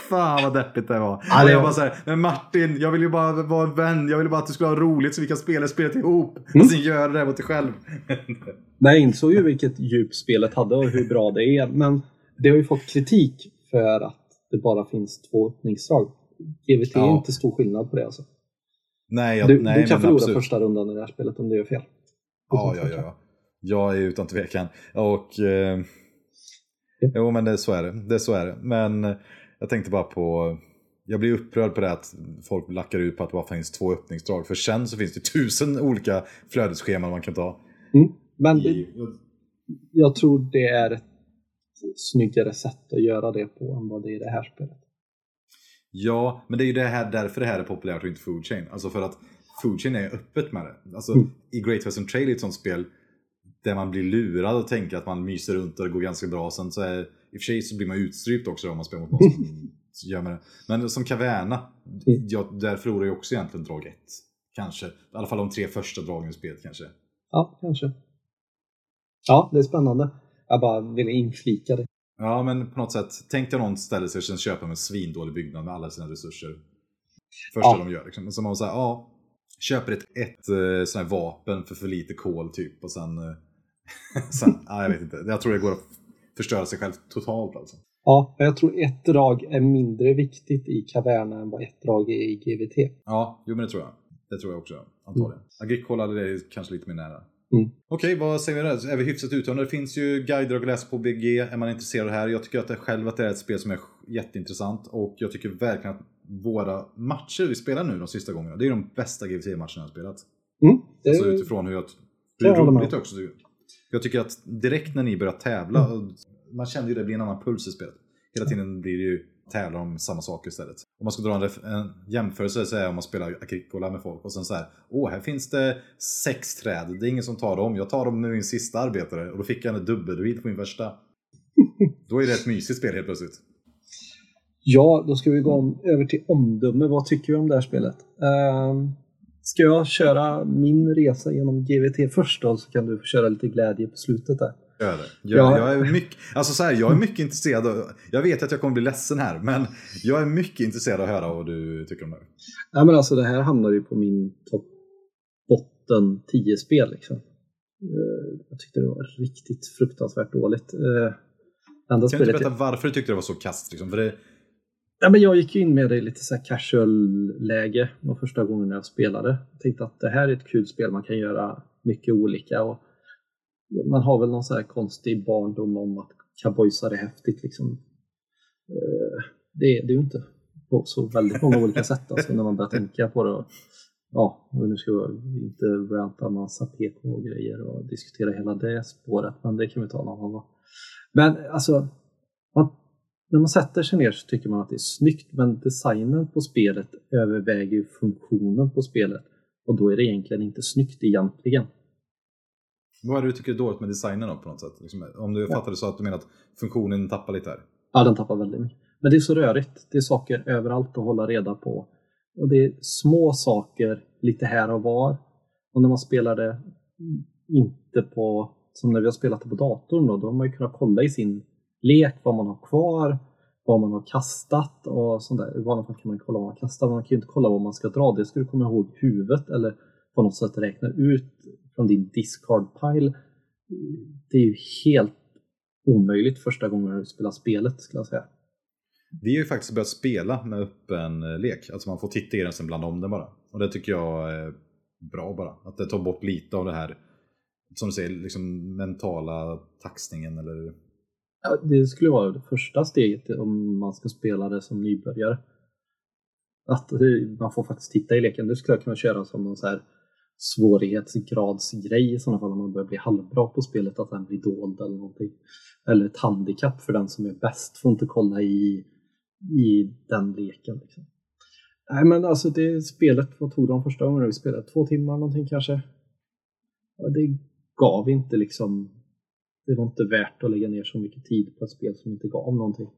Fan vad deppigt det var. Det jag bara såhär, men Martin, jag vill ju bara vara en vän. Jag vill bara att du skulle ha roligt så vi kan spela spelet ihop. Mm. Och sen göra det där mot dig själv. Nej, jag insåg ju vilket djup spelet hade och hur bra det är. Men det har ju fått kritik för att det bara finns två öppningsdrag. GVT ja. är inte stor skillnad på det alltså. Nej, jag, du, nej, du kan förlora absolut. första rundan i det här spelet om du gör fel. Ja, ja, ja. Jag är utan tvekan. Och, eh, ja. Jo, men det, så är det. det. Så är det. Men eh, jag tänkte bara på jag blir upprörd på det att folk lackar ut på att det bara finns två öppningsdrag. För sen så finns det tusen olika flödesscheman man kan ta. Mm, men det, jag tror det är ett snyggare sätt att göra det på än vad det är i det här spelet. Ja, men det är ju det här, därför det här är populärt och inte Foodchain. Alltså för att Foodchain är öppet med det. Alltså mm. i Great Western Trail i ett sånt spel, där man blir lurad och tänker att man myser runt och det går ganska bra. Sen så är, i och för sig så blir man utstrypt också om man spelar mot någon som gör med det. Men som Caverna, mm. ja, där förlorar jag också egentligen drag 1. Kanske. I alla fall de tre första dragen i spelet kanske. Ja, kanske. Ja, det är spännande. Jag bara ville inflika det. Ja, men på något sätt. Tänk dig någon ställer sig och sen köper en svindålig byggnad med alla sina resurser. Första ja. de gör liksom. Så man säger, ja, köper ett, ett uh, sån här vapen för för lite kol typ och sen, uh, sen ja, jag vet inte. Jag tror det går att förstöra sig själv totalt alltså. Ja, jag tror ett drag är mindre viktigt i Caverna än vad ett drag är i GVT. Ja, jo men det tror jag. Det tror jag också, antagligen. Mm. Agricola det är kanske lite mer nära. Mm. Okej, okay, vad säger vi där? Är vi hyfsat uttömda? Det finns ju guider att läsa på BG. Är man intresserad här? Jag tycker att det själv att det är ett spel som är jätteintressant. Och jag tycker verkligen att våra matcher vi spelar nu de sista gångerna, det är de bästa GVT-matcherna jag har spelat. Mm. Alltså utifrån hur jag... Det är roligt också. Jag tycker att direkt när ni börjar tävla, mm. man kände ju det blir en annan puls i spelet. Hela tiden blir det ju tävla om samma saker istället. Om man ska dra en, en jämförelse så är om man spelar Agricola med folk och sen så här, åh här finns det sex träd, det är ingen som tar dem, jag tar dem med min sista arbetare och då fick jag en dubbelread på min första. då är det ett mysigt spel helt plötsligt. Ja, då ska vi gå om, över till omdöme. Vad tycker vi om det här spelet? Uh, ska jag köra min resa genom GVT först då, så kan du få köra lite glädje på slutet där. Gör det. Gör, ja. jag, är mycket, alltså så här, jag är mycket intresserad av, jag vet att jag kommer bli ledsen här, men jag är mycket intresserad av att höra vad du tycker om det. Ja, men alltså, det här hamnar ju på min topp botten 10-spel. Liksom. Eh, jag tyckte det var riktigt fruktansvärt dåligt. Eh, enda kan du inte berätta varför du tyckte det var så kast? Liksom? För det... ja, men jag gick in med det i lite så casual-läge de första gångerna jag spelade. Jag tänkte att det här är ett kul spel, man kan göra mycket olika. Och man har väl någon så här konstig barndom om att cowboysar är häftigt. Liksom. Eh, det, är det ju inte på så väldigt många olika sätt alltså, när man börjar tänka på det. Ja, nu ska vi inte ranta massa PK-grejer och diskutera hela det spåret, men det kan vi ta någon annan gång. Men alltså, man, när man sätter sig ner så tycker man att det är snyggt, men designen på spelet överväger funktionen på spelet och då är det egentligen inte snyggt egentligen. Vad är det du tycker är dåligt med designen då, på något sätt? Liksom, om du ja. fattade så att du menar att funktionen tappar lite här? Ja, den tappar väldigt mycket. Men det är så rörigt. Det är saker överallt att hålla reda på. Och det är små saker lite här och var. Och när man spelar det inte på, som när vi har spelat det på datorn då, då har man ju kunnat kolla i sin lek vad man har kvar, vad man har kastat och sånt där. I vanliga fall kan man kolla vad man har kastat, men man kan ju inte kolla vad man ska dra. Det ska du komma ihåg huvudet eller på något sätt räkna ut från din discard pile. Det är ju helt omöjligt första gången du spelar spelet skulle jag säga. Vi har ju faktiskt börjat spela med öppen eh, lek, alltså man får titta i den sen blanda om den bara. Och det tycker jag är bra bara, att det tar bort lite av det här, som du säger, liksom mentala taxningen eller... Ja, det skulle vara det första steget om man ska spela det som nybörjare. Att man får faktiskt titta i leken, det skulle jag kunna köra som någon så här svårighetsgradsgrej i sådana fall om man börjar bli halvbra på spelet att den blir dold eller någonting. Eller ett handikapp för den som är bäst får inte kolla i, i den leken. Liksom. Nej men alltså det spelet, vad tog de första gången vi spelade? Två timmar någonting kanske? Ja, det gav inte liksom det var inte värt att lägga ner så mycket tid på ett spel som inte gav någonting.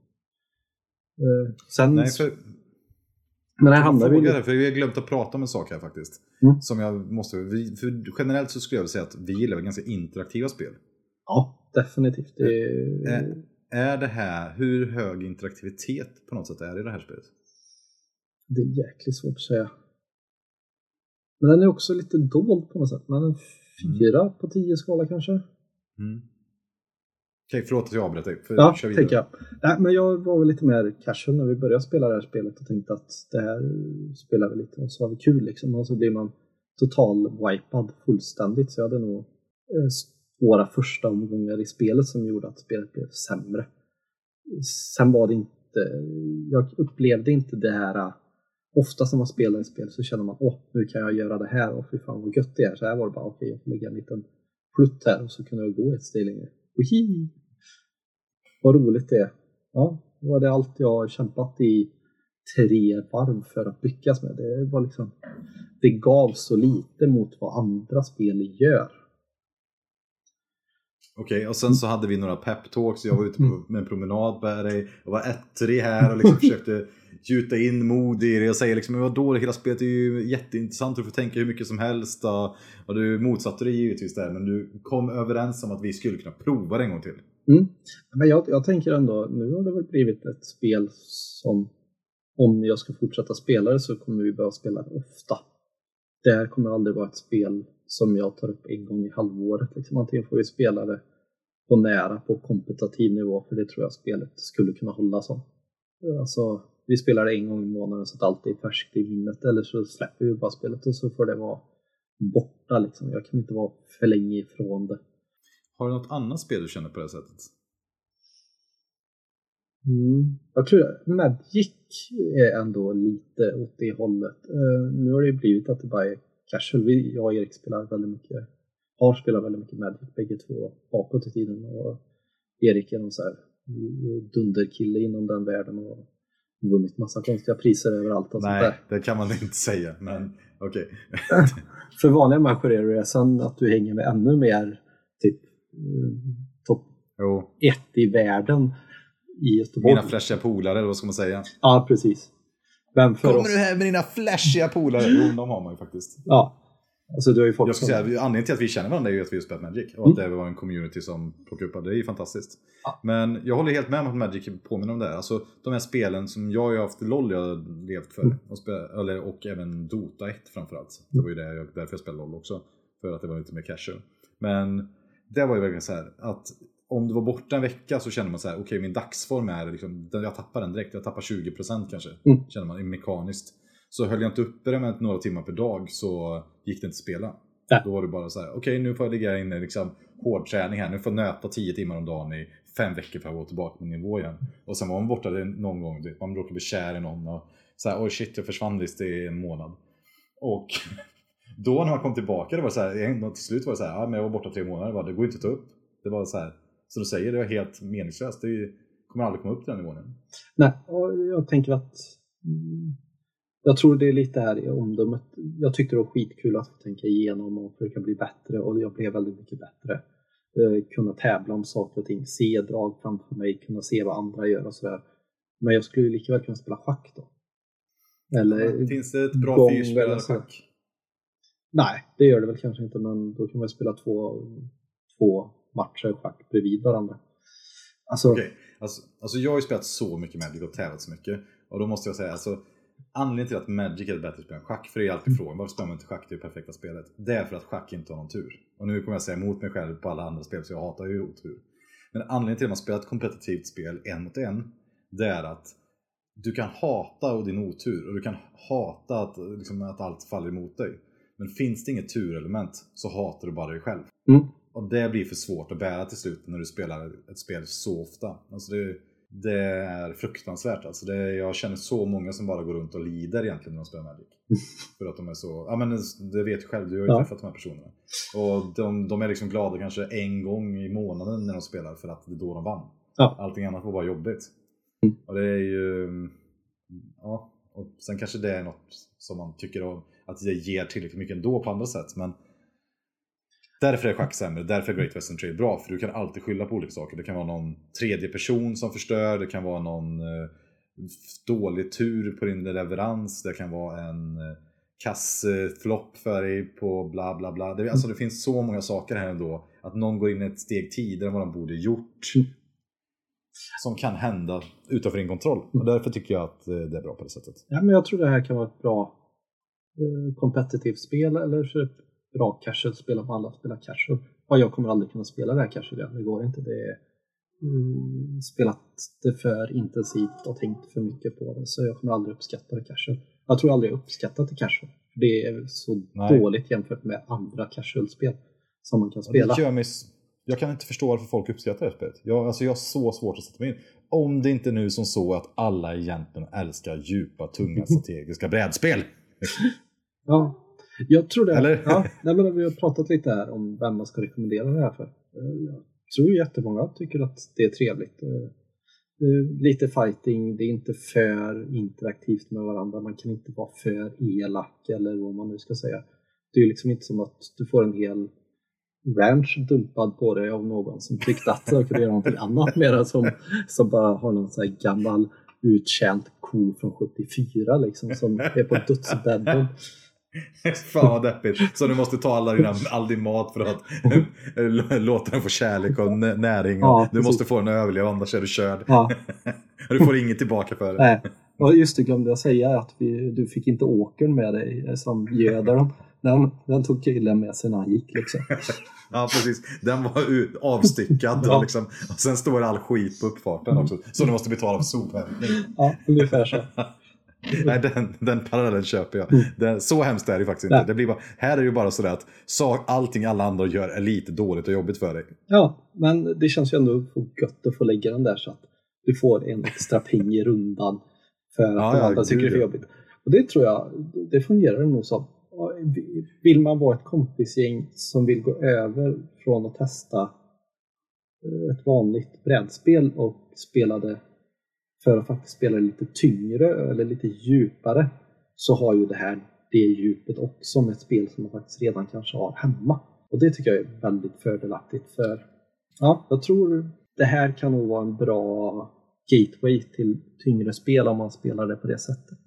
Eh, sen Nej, för men här hamnar vi... Det, för vi har glömt att prata om en sak här faktiskt. Mm. Som jag måste... Vi, för generellt så skulle jag säga att vi gillar ganska interaktiva spel. Ja, definitivt. Det... Är, är det här, hur hög interaktivitet på något sätt är i det här spelet? Det är jäkligt svårt att säga. Men den är också lite dold på något sätt. Men en fyra mm. på tio skala kanske. Mm. Okej, förlåt att jag avbröt dig. För ja, tänker jag. Nej, men jag var väl lite mer casual när vi började spela det här spelet och tänkte att det här spelar vi lite och så har vi kul liksom. Och så blir man total wipad fullständigt. Så jag hade nog eh, svåra första omgångar i spelet som gjorde att spelet blev sämre. Sen var det inte, jag upplevde inte det här Ofta när man spelar ett spel så känner man åh, nu kan jag göra det här och fy fan vad gött det är. Så här var det bara, okej, okay, jag får lägga en liten plutt här och så kunde jag gå ett steg längre. Wihi. Vad roligt det är. Ja, det var det allt jag kämpat i tre varv för att lyckas med. Det var liksom det gav så lite mot vad andra spel gör. Okej, okay, och sen så hade vi några peptalks, jag var ute på, med en promenad med dig, jag var ettrig här och liksom försökte gjuta in mod i det och säga liksom, vadå, hela spelet är ju jätteintressant, du får tänka hur mycket som helst. Och, och du motsatte dig givetvis där, men du kom överens om att vi skulle kunna prova det en gång till. Mm. Men jag, jag tänker ändå, nu har det väl blivit ett spel som om jag ska fortsätta spela det så kommer vi behöva spela det ofta. Det här kommer aldrig vara ett spel som jag tar upp en gång i halvåret. Liksom. Antingen får vi spela det på nära, på kompetitiv nivå, för det tror jag spelet skulle kunna hålla som. Alltså, vi spelar det en gång i månaden så att allt är färskt i minnet, eller så släpper vi bara spelet och så får det vara borta. Liksom. Jag kan inte vara för länge ifrån det. Har du något annat spel du känner på det sättet? Mm. Jag tror Magic är ändå lite åt det hållet. Uh, nu har det blivit att det bara är casual. Vi, jag och Erik spelar väldigt mycket, har spelat väldigt mycket Magic bägge två bakåt i tiden. Och Erik är någon så här dunderkille inom den världen och vunnit massa konstiga priser överallt. Och Nej, sånt där. det kan man inte säga, men okej. Okay. För vanliga människor är det sen att du hänger med ännu mer typ topp ett i världen i Göteborg. Mina flashiga polare, vad ska man säga? Ja, precis. Vem för Kommer oss? du hem med dina flashiga polare? Jo, de har man ju faktiskt. Ja. Alltså, du har ju fått jag ska säga, anledningen till att vi känner varandra är ju att vi har spelat Magic. Och att mm. det var en community som plockade upp det. Det är ju fantastiskt. Ja. Men jag håller helt med om att Magic påminner om det. Alltså de här spelen som jag har haft LOL jag har levt för. Mm. Och, eller, och även Dota 1 framförallt. Det var ju det, därför jag spelade LOL också. För att det var lite mer casual. Men det var ju verkligen så här att om du var borta en vecka så känner man så här, okej okay, min dagsform är liksom, jag tappar den direkt, jag tappar 20% kanske, mm. känner man mekaniskt. Så höll jag inte uppe det med några timmar per dag så gick det inte att spela. Ja. Då var det bara så här, okej okay, nu får jag ligga inne liksom hårdträning här, nu får jag nöta 10 timmar om dagen i fem veckor för att gå tillbaka på nivå igen. Och sen var man borta någon gång, man råkade bli kär i någon och så här, oj shit jag försvann visst i en månad. Och då när man kom tillbaka, det var så här, till slut var det så här, ja, men jag var borta tre månader, det, var, det går inte att ta upp. Det var så här, som du säger, det var helt meningslöst. Det kommer aldrig komma upp till den nivån. Nej, och jag tänker att mm, jag tror det är lite här i omdömet. Jag tyckte det var skitkul att få tänka igenom och försöka bli bättre och jag blev väldigt mycket bättre. Eh, kunna tävla om saker och ting, se drag framför mig, kunna se vad andra gör och sådär. Men jag skulle ju lika väl kunna spela schack då. Eller Finns det ett bra fyrspelare schack? Nej, det gör det väl kanske inte, men då kan man spela två, två matcher schack bredvid varandra. Alltså, okay. alltså, alltså jag har ju spelat så mycket Magic och tävlat så mycket. Och då måste jag säga, alltså, anledningen till att Magic är ett bättre spel än schack, för det är alltid mm. frågan, varför spelar man inte schack till det perfekta spelet? Det är för att schack inte har någon tur. Och nu kommer jag säga emot mig själv på alla andra spel, så jag hatar ju otur. Men anledningen till att man spelar ett kompetitivt spel en mot en, det är att du kan hata din otur och du kan hata att, liksom, att allt faller emot dig. Men finns det inget turelement så hatar du bara dig själv. Mm. Och det blir för svårt att bära till slut när du spelar ett spel så ofta. Alltså det, det är fruktansvärt. Alltså det, jag känner så många som bara går runt och lider egentligen när de spelar Magic. för att de är så, ja men det vet du själv, du har ju ja. träffat de här personerna. Och de, de, är liksom glada kanske en gång i månaden när de spelar för att det är då de vann. Ja. Allting annat var bara jobbigt. Mm. Och det är ju, ja, och sen kanske det är något som man tycker om, att det ger tillräckligt mycket ändå på andra sätt. Men Därför är schack sämre, därför är Great Western Trail bra, för du kan alltid skylla på olika saker. Det kan vara någon tredje person som förstör, det kan vara någon eh, dålig tur på din leverans, det kan vara en eh, kassflopp för dig på bla bla bla. Det, alltså det finns så många saker här ändå, att någon går in ett steg tidigare än vad de borde gjort. Som kan hända utanför din kontroll. Och därför tycker jag att eh, det är bra på det sättet. Ja, men jag tror det här kan vara ett bra kompetitivt spel eller bra casual, spela på alla spela casual. Ja, jag kommer aldrig kunna spela det här casual igen, det går inte. Det är mm, spelat det för intensivt och tänkt för mycket på det, så jag kommer aldrig uppskatta det casual. Jag tror aldrig jag uppskattat det casual. Det är så Nej. dåligt jämfört med andra casual-spel som man kan spela. Ja, mig, jag kan inte förstå varför folk uppskattar det här spelet. Jag, alltså jag har så svårt att sätta mig in. Om det inte nu som så att alla egentligen älskar djupa, tunga strategiska brädspel. ja, jag tror det. Eller? Ja, nej, men vi har pratat lite här om vem man ska rekommendera det här för. Jag tror jättemånga tycker att det är trevligt. Lite fighting, det är inte för interaktivt med varandra. Man kan inte vara för elak eller vad man nu ska säga. Det är liksom inte som att du får en hel ranch dumpad på dig av någon som tyckte att jag kunde göra någonting annat med det som, som bara har någon sån här gammal uttjänt ko från 74 liksom som är på dödsbädden. Fan vad deppigt. Så du måste ta alla dina, all din mat för att låta den få kärlek och näring. Och ja, du måste få den att överleva annars är du körd. Ja. du får inget tillbaka för det. Nej. Och just det glömde jag säga att vi, du fick inte åkern med dig som göder dem. Den, den tog killen med sig när han gick liksom. ja precis, den var avstyckad ja. och, liksom, och sen står all skit på uppfarten också. Så du måste betala för sophämtning. Ja, ungefär så. Nej, den, den parallellen köper jag. Mm. Den, så hemskt är det faktiskt inte. Det blir bara, här är det ju bara sådär att sak, allting alla andra gör är lite dåligt och jobbigt för dig. Ja, men det känns ju ändå gött att få lägga den där så att du får en extra ping i rundan för att ja, de andra ja, tycker det är för jobbigt. Och det tror jag, det fungerar nog som. Vill man vara ett kompisgäng som vill gå över från att testa eh, ett vanligt brädspel och spela det för att faktiskt spela lite tyngre eller lite djupare så har ju det här det djupet också med ett spel som man faktiskt redan kanske har hemma. Och det tycker jag är väldigt fördelaktigt för ja, jag tror det här kan nog vara en bra gateway till tyngre spel om man spelar det på det sättet.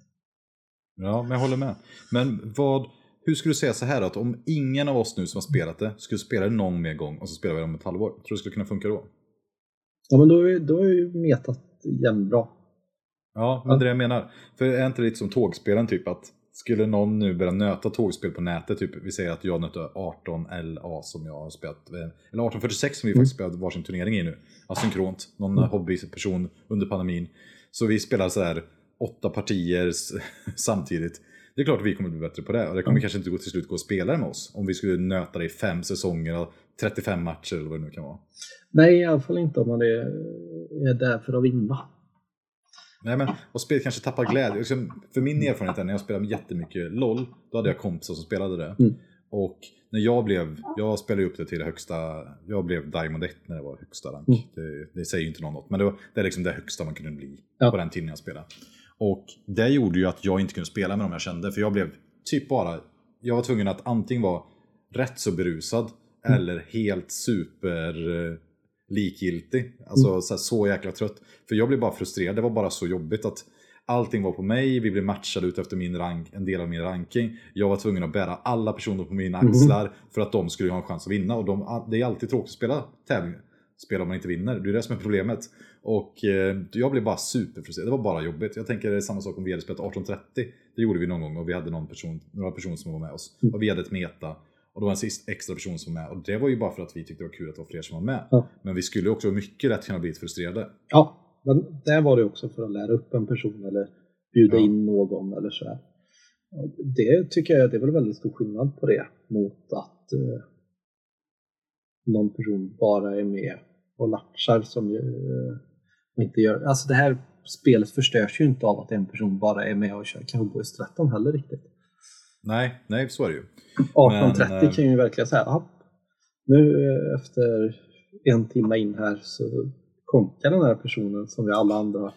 Ja, men jag håller med. Men vad, hur skulle du säga så här att om ingen av oss nu som har spelat det skulle spela det någon mer gång och så spelar vi det om ett halvår, tror du det skulle kunna funka då? Ja, men då är, då är ju metat jämnbra. Ja, men det är det jag menar. För är inte lite som tågspelen typ att skulle någon nu börja nöta tågspel på nätet, typ vi säger att jag nöter 18LA som jag har spelat, eller 1846 som vi mm. faktiskt spelat varsin turnering i nu, asynkront, någon mm. hobbyperson under pandemin. Så vi spelar så här åtta partier samtidigt. Det är klart att vi kommer bli bättre på det och det kommer mm. kanske inte gå till slut gå att spela med oss om vi skulle nöta det i fem säsonger och 35 matcher eller vad det nu kan vara. Nej, i alla fall inte om man är, är där för att vinna. Nej men, och spelet kanske tappar glädje. Liksom, för min erfarenhet är när jag spelade jättemycket LOL, då hade jag kompisar som spelade det. Mm. Och när jag blev, jag spelade upp det till det högsta, jag blev Diamond 1 när det var högsta rank. Mm. Det, det, säger ju inte någon något, men det, var, det är liksom det högsta man kunde bli ja. på den tiden jag spelade. Och det gjorde ju att jag inte kunde spela med dem jag kände, för jag blev typ bara, jag var tvungen att antingen vara rätt så berusad mm. eller helt super eh, likgiltig. Alltså mm. så, så jäkla trött. För jag blev bara frustrerad, det var bara så jobbigt att allting var på mig, vi blev matchade ut efter min rank, en del av min ranking. Jag var tvungen att bära alla personer på mina mm. axlar mm. för att de skulle ha en chans att vinna. Och de, det är alltid tråkigt att spela tävlingar. Spela om man inte vinner, det är det som är problemet. Och eh, jag blev bara superfrustrerad, det var bara jobbigt. Jag tänker det är samma sak om vi hade spelat 1830. Det gjorde vi någon gång och vi hade någon person, några personer som var med oss. Mm. Och vi hade ett meta. Och det var en sist extra person som var med. Och det var ju bara för att vi tyckte det var kul att det var fler som var med. Ja. Men vi skulle också mycket lätt kunna bli frustrerade. Ja, men där var det också för att lära upp en person eller bjuda ja. in någon eller så här. Det tycker jag det är väl väldigt stor skillnad på det mot att eh, någon person bara är med och latchar som ju, eh, inte gör... Alltså det här spelet förstörs ju inte av att en person bara är med och kör Cowboys 13 heller riktigt. Nej, nej så är det ju. 18.30 Men, kan ju verkligen säga, nu eh, efter en timme in här så konkar den här personen som vi alla andra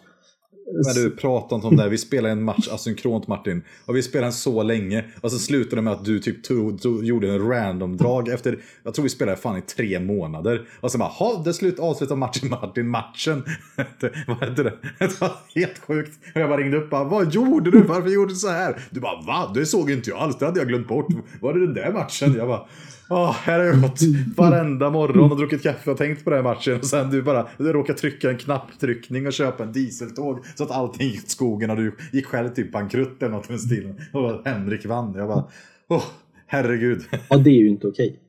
men du, prata inte om det. Vi spelar en match asynkront Martin. Och vi spelade den så länge. Och så slutade det med att du typ tog, tog, gjorde en random-drag efter, jag tror vi spelade fan i tre månader. Och så bara, ha det slut, avslutar matchen Martin, matchen. vad hette det? Det var helt sjukt. Och jag bara ringde upp och bara, vad gjorde du? Varför gjorde du så här? Du bara, va? Det såg inte jag alls, det hade jag glömt bort. Var det den där matchen? Jag bara, Oh, här har jag gått varenda morgon och druckit kaffe och tänkt på den här matchen. Och sen du bara du råkar trycka en knapptryckning och köpa en dieseltåg så att allting gick åt skogen och du gick själv typ bankrutt eller något med stilen. Och Henrik vann. Jag bara, oh, herregud. Ja, det är ju inte okej.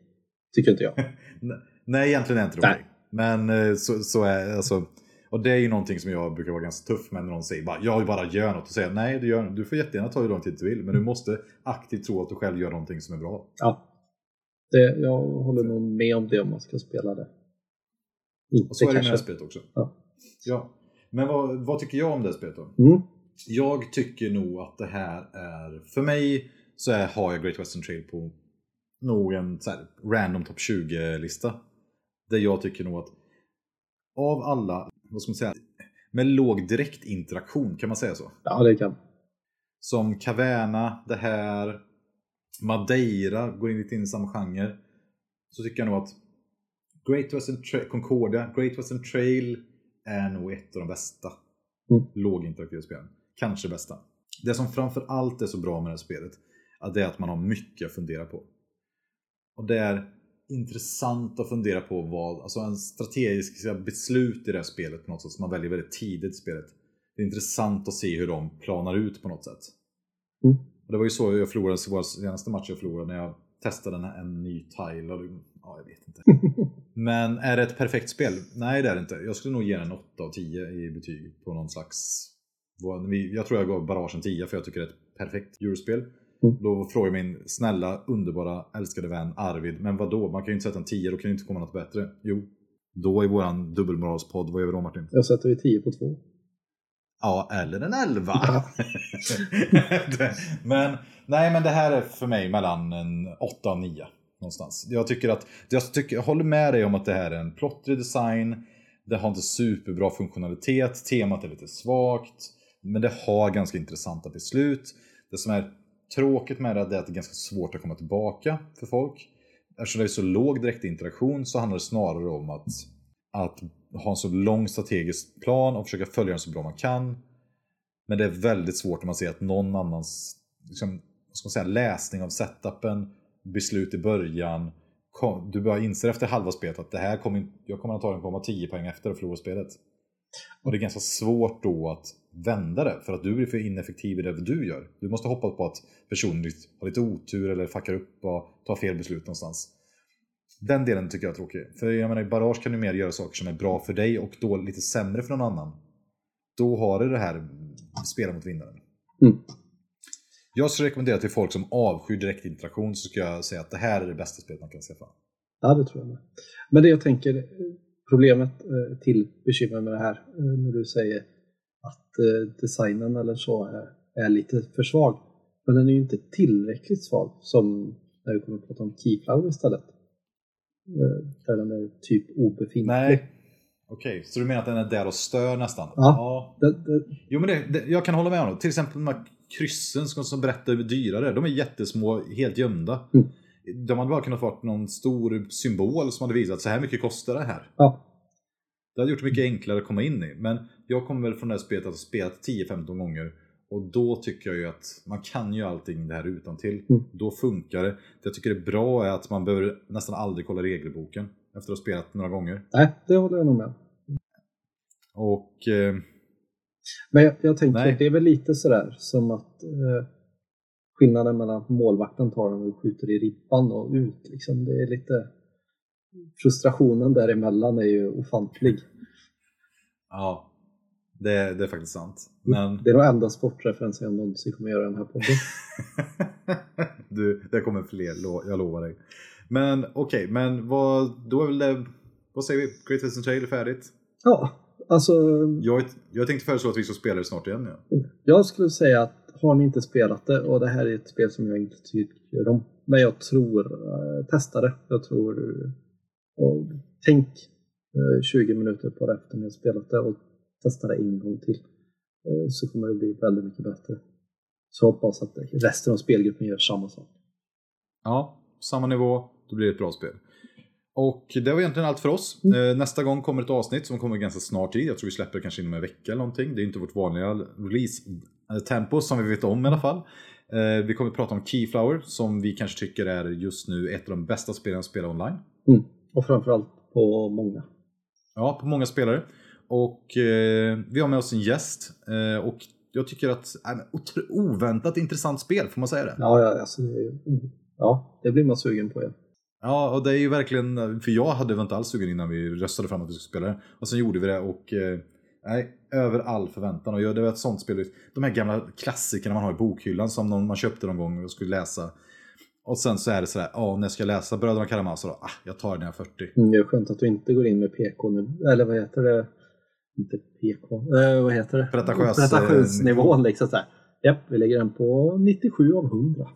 Tycker inte jag. Nej, egentligen är inte det okej. Men eh, så, så är alltså. Och det är ju någonting som jag brukar vara ganska tuff med när någon säger bara, jag bara gör något och säger nej, du, gör, du får jättegärna ta hur lång tid du vill, men du måste aktivt tro att du själv gör någonting som är bra. Ja, det, jag håller nog med om det om man ska spela det. Inte och så är det med det här spelet också. Ja. ja. Men vad, vad, tycker jag om det spelet då? Mm. Jag tycker nog att det här är, för mig så är, har jag Great Western Trail på nog en här, random top 20-lista. Där jag tycker nog att av alla, vad ska man säga, med låg direktinteraktion, kan man säga så? Ja, det kan. Som Caverna, det här, Madeira går in lite in i samma genre. så tycker jag nog att Great Western Tra- Concordia, Great Western Trail är nog ett av de bästa Mm. låginteraktiva spelen. Kanske bästa. Det som framför allt är så bra med det här spelet, att det är att man har mycket att fundera på. Och det är intressant att fundera på vad, alltså en strategisk beslut i det här spelet på något sätt som man väljer väldigt tidigt i spelet. Det är intressant att se hur de planar ut på något sätt. Mm. Och det var ju så jag förlorade, senaste match jag förlorade när jag testade en, en ny tile. Och, ja, jag vet inte. Men är det ett perfekt spel? Nej det är det inte. Jag skulle nog ge den 8 av 10 i betyg på någon slags... Jag tror jag gav Barrage en 10 för jag tycker det är ett perfekt eurospel. Mm. Då frågar min snälla, underbara, älskade vän Arvid, men vad då? Man kan ju inte sätta en 10, då kan det inte komma något bättre. Jo, då i våran dubbelmoralspodd, vad gör vi då Martin? Jag sätter vi 10 på 2. Ja, eller en 11. men, nej, men det här är för mig mellan en 8 och 9. Någonstans. Jag tycker att, jag, tycker, jag håller med dig om att det här är en plottrig design. Det har inte superbra funktionalitet. Temat är lite svagt. Men det har ganska intressanta beslut. Det som är tråkigt med det är att det är ganska svårt att komma tillbaka för folk. Eftersom det är så låg direktinteraktion så handlar det snarare om att, att ha en så lång strategisk plan och försöka följa den så bra man kan. Men det är väldigt svårt när man ser att någon annans liksom, ska man säga, läsning av setupen, beslut i början. Kom, du börjar inse efter halva spelet att det här kommer, jag kommer antagligen komma 10 poäng efter och förlora spelet. Och det är ganska svårt då att vända det för att du blir för ineffektiv i det du gör. Du måste hoppas på att personen har lite otur eller fuckar upp och tar fel beslut någonstans. Den delen tycker jag är tråkig. För jag menar, i Barrage kan du mer göra saker som är bra för dig och då lite sämre för någon annan. Då har du det här spela mot vinnaren. Mm. Jag skulle rekommendera till folk som avskyr direktinteraktion så ska jag säga att det här är det bästa spelet man kan skaffa. Ja, det tror jag med. Men det jag tänker, eh, problemet eh, till bekymmer med det här, eh, när du säger att designen eller så är, är lite för svag. Men den är ju inte tillräckligt svag som när vi kommer att prata om Keyflower istället. Där den är typ obefintlig. Nej. Okej, så du menar att den är där och stör nästan? Ja. Det, det, Jo men det, det, jag kan hålla med om det. Till exempel de här kryssen som, som berättar hur dyra det är. De är jättesmå, helt gömda. Mm. De hade bara kunnat vara någon stor symbol som hade visat så här mycket kostar det här. ja, Det hade gjort det mycket enklare att komma in i. Men jag kommer väl från det här spelet att ha spelat 10-15 gånger. Och då tycker jag ju att man kan ju allting det här utan till. Mm. Då funkar det. Det jag tycker är bra är att man behöver nästan aldrig kolla regelboken. Efter att ha spelat några gånger. nej, det håller jag nog med. Och eh, Men jag, jag tänker, Nej. det är väl lite sådär som att eh, skillnaden mellan att målvakten tar den och skjuter i ribban och ut. Liksom, det är lite frustrationen däremellan är ju ofantlig. ja, det, det är faktiskt sant. Men Det är nog enda sportreferensen jag någonsin kommer göra i den här podden. du, det kommer fler, lo- jag lovar dig. Men okej, men vad, då är väl det, vad säger vi? Great Western Trail är färdigt? Ja, alltså Jag, jag tänkte föreslå att vi ska spela det snart igen. Ja. jag skulle säga att har ni inte spelat det och det här är ett spel som jag inte tycker om. Men jag tror, eh, testa det. Jag tror, och tänk eh, 20 minuter på det efter ni har spelat det och testa det en gång till. Eh, så kommer det bli väldigt mycket bättre. Så hoppas att resten av spelgruppen gör samma sak. ja, samma nivå, då blir det ett bra spel. Och det var egentligen allt för oss. Eh, Nästa gång kommer ett avsnitt som kommer ganska snart tid. Jag tror vi släpper kanske inom en vecka eller någonting. Det är inte vårt vanliga release-tempo som vi vet om i alla fall. Eh, Vi kommer att prata om Keyflower som vi kanske tycker är just nu ett av de bästa spelen att spela online. Mm. Och framförallt på många. Ja, på många spelare. Och eh, vi har med oss en gäst. Eh, och jag tycker att, äh, oväntat intressant spel, får man säga det? Ja, ja, alltså, ja, det blir man sugen på. Ja. Ja, och det är ju verkligen, för jag hade inte alls sugen innan vi röstade fram att vi skulle spela det. Och sen gjorde vi det och, eh, nej, över all förväntan. Och det var ett sånt spel, de här gamla klassikerna man har i bokhyllan som man köpte någon gång och skulle läsa. Och sen så är det sådär, ja, när jag ska läsa Bröderna Karamazov då, ah, jag tar det när jag är 40. Mm, Det är skönt att du inte går in med PK nu, eller vad heter det? Inte PK, eh, vad heter det? Pretentiös, Pretentiösnivån liksom såhär. Japp, vi lägger den på 97 av 100.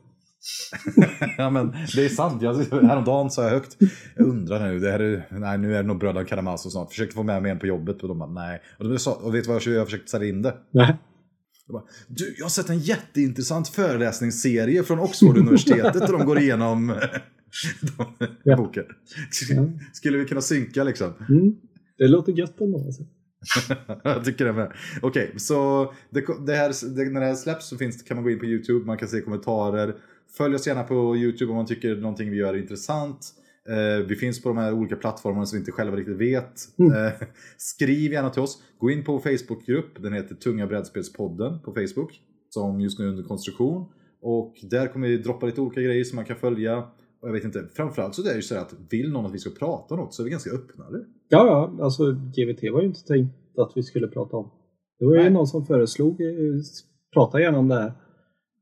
ja men det är sant, jag, häromdagen sa jag högt. Jag undrar nu, det här är, nej, nu är det nog Bröderna Karamazov snart. Försökte få med mig en på jobbet och de bara nej. Och, de sa, och vet du vad jag, jag försökte sälja in det? Nej. Jag bara, du, jag har sett en jätteintressant föreläsningsserie från Oxford-universitetet där de går igenom De, boken. Skulle vi kunna synka liksom? Mm. Det låter gött ändå. Alltså. jag tycker det med. Okej, okay, så det, det här, det, när det här släpps så finns, kan man gå in på YouTube, man kan se kommentarer. Följ oss gärna på YouTube om man tycker någonting vi gör är intressant. Eh, vi finns på de här olika plattformarna som vi inte själva riktigt vet. Mm. Eh, skriv gärna till oss. Gå in på Facebookgrupp, den heter Tunga brädspelspodden på Facebook. Som just nu är under konstruktion. Och där kommer vi droppa lite olika grejer som man kan följa. Och jag vet inte, framförallt så är det ju så att vill någon att vi ska prata om något så är vi ganska öppna. Eller? Ja, ja, alltså GVT var ju inte tänkt att vi skulle prata om. Det var ju Nej. någon som föreslog, eh, prata gärna om det här.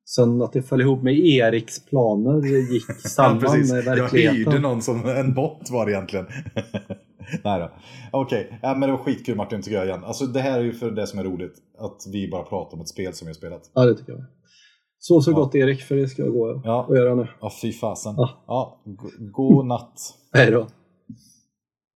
Sen att det föll ihop med Eriks planer gick samman ja, med verkligheten. Jag hyrde någon som en bot var det egentligen. Nej då. Okej, okay. ja, men det var skitkul Martin tycker jag igen. Alltså det här är ju för det som är roligt. Att vi bara pratar om ett spel som vi har spelat. Ja, det tycker jag. Så så ja. gott Erik, för det ska jag gå ja. och göra nu. Ja, fy fasen. Ja. ja god natt. Hej då.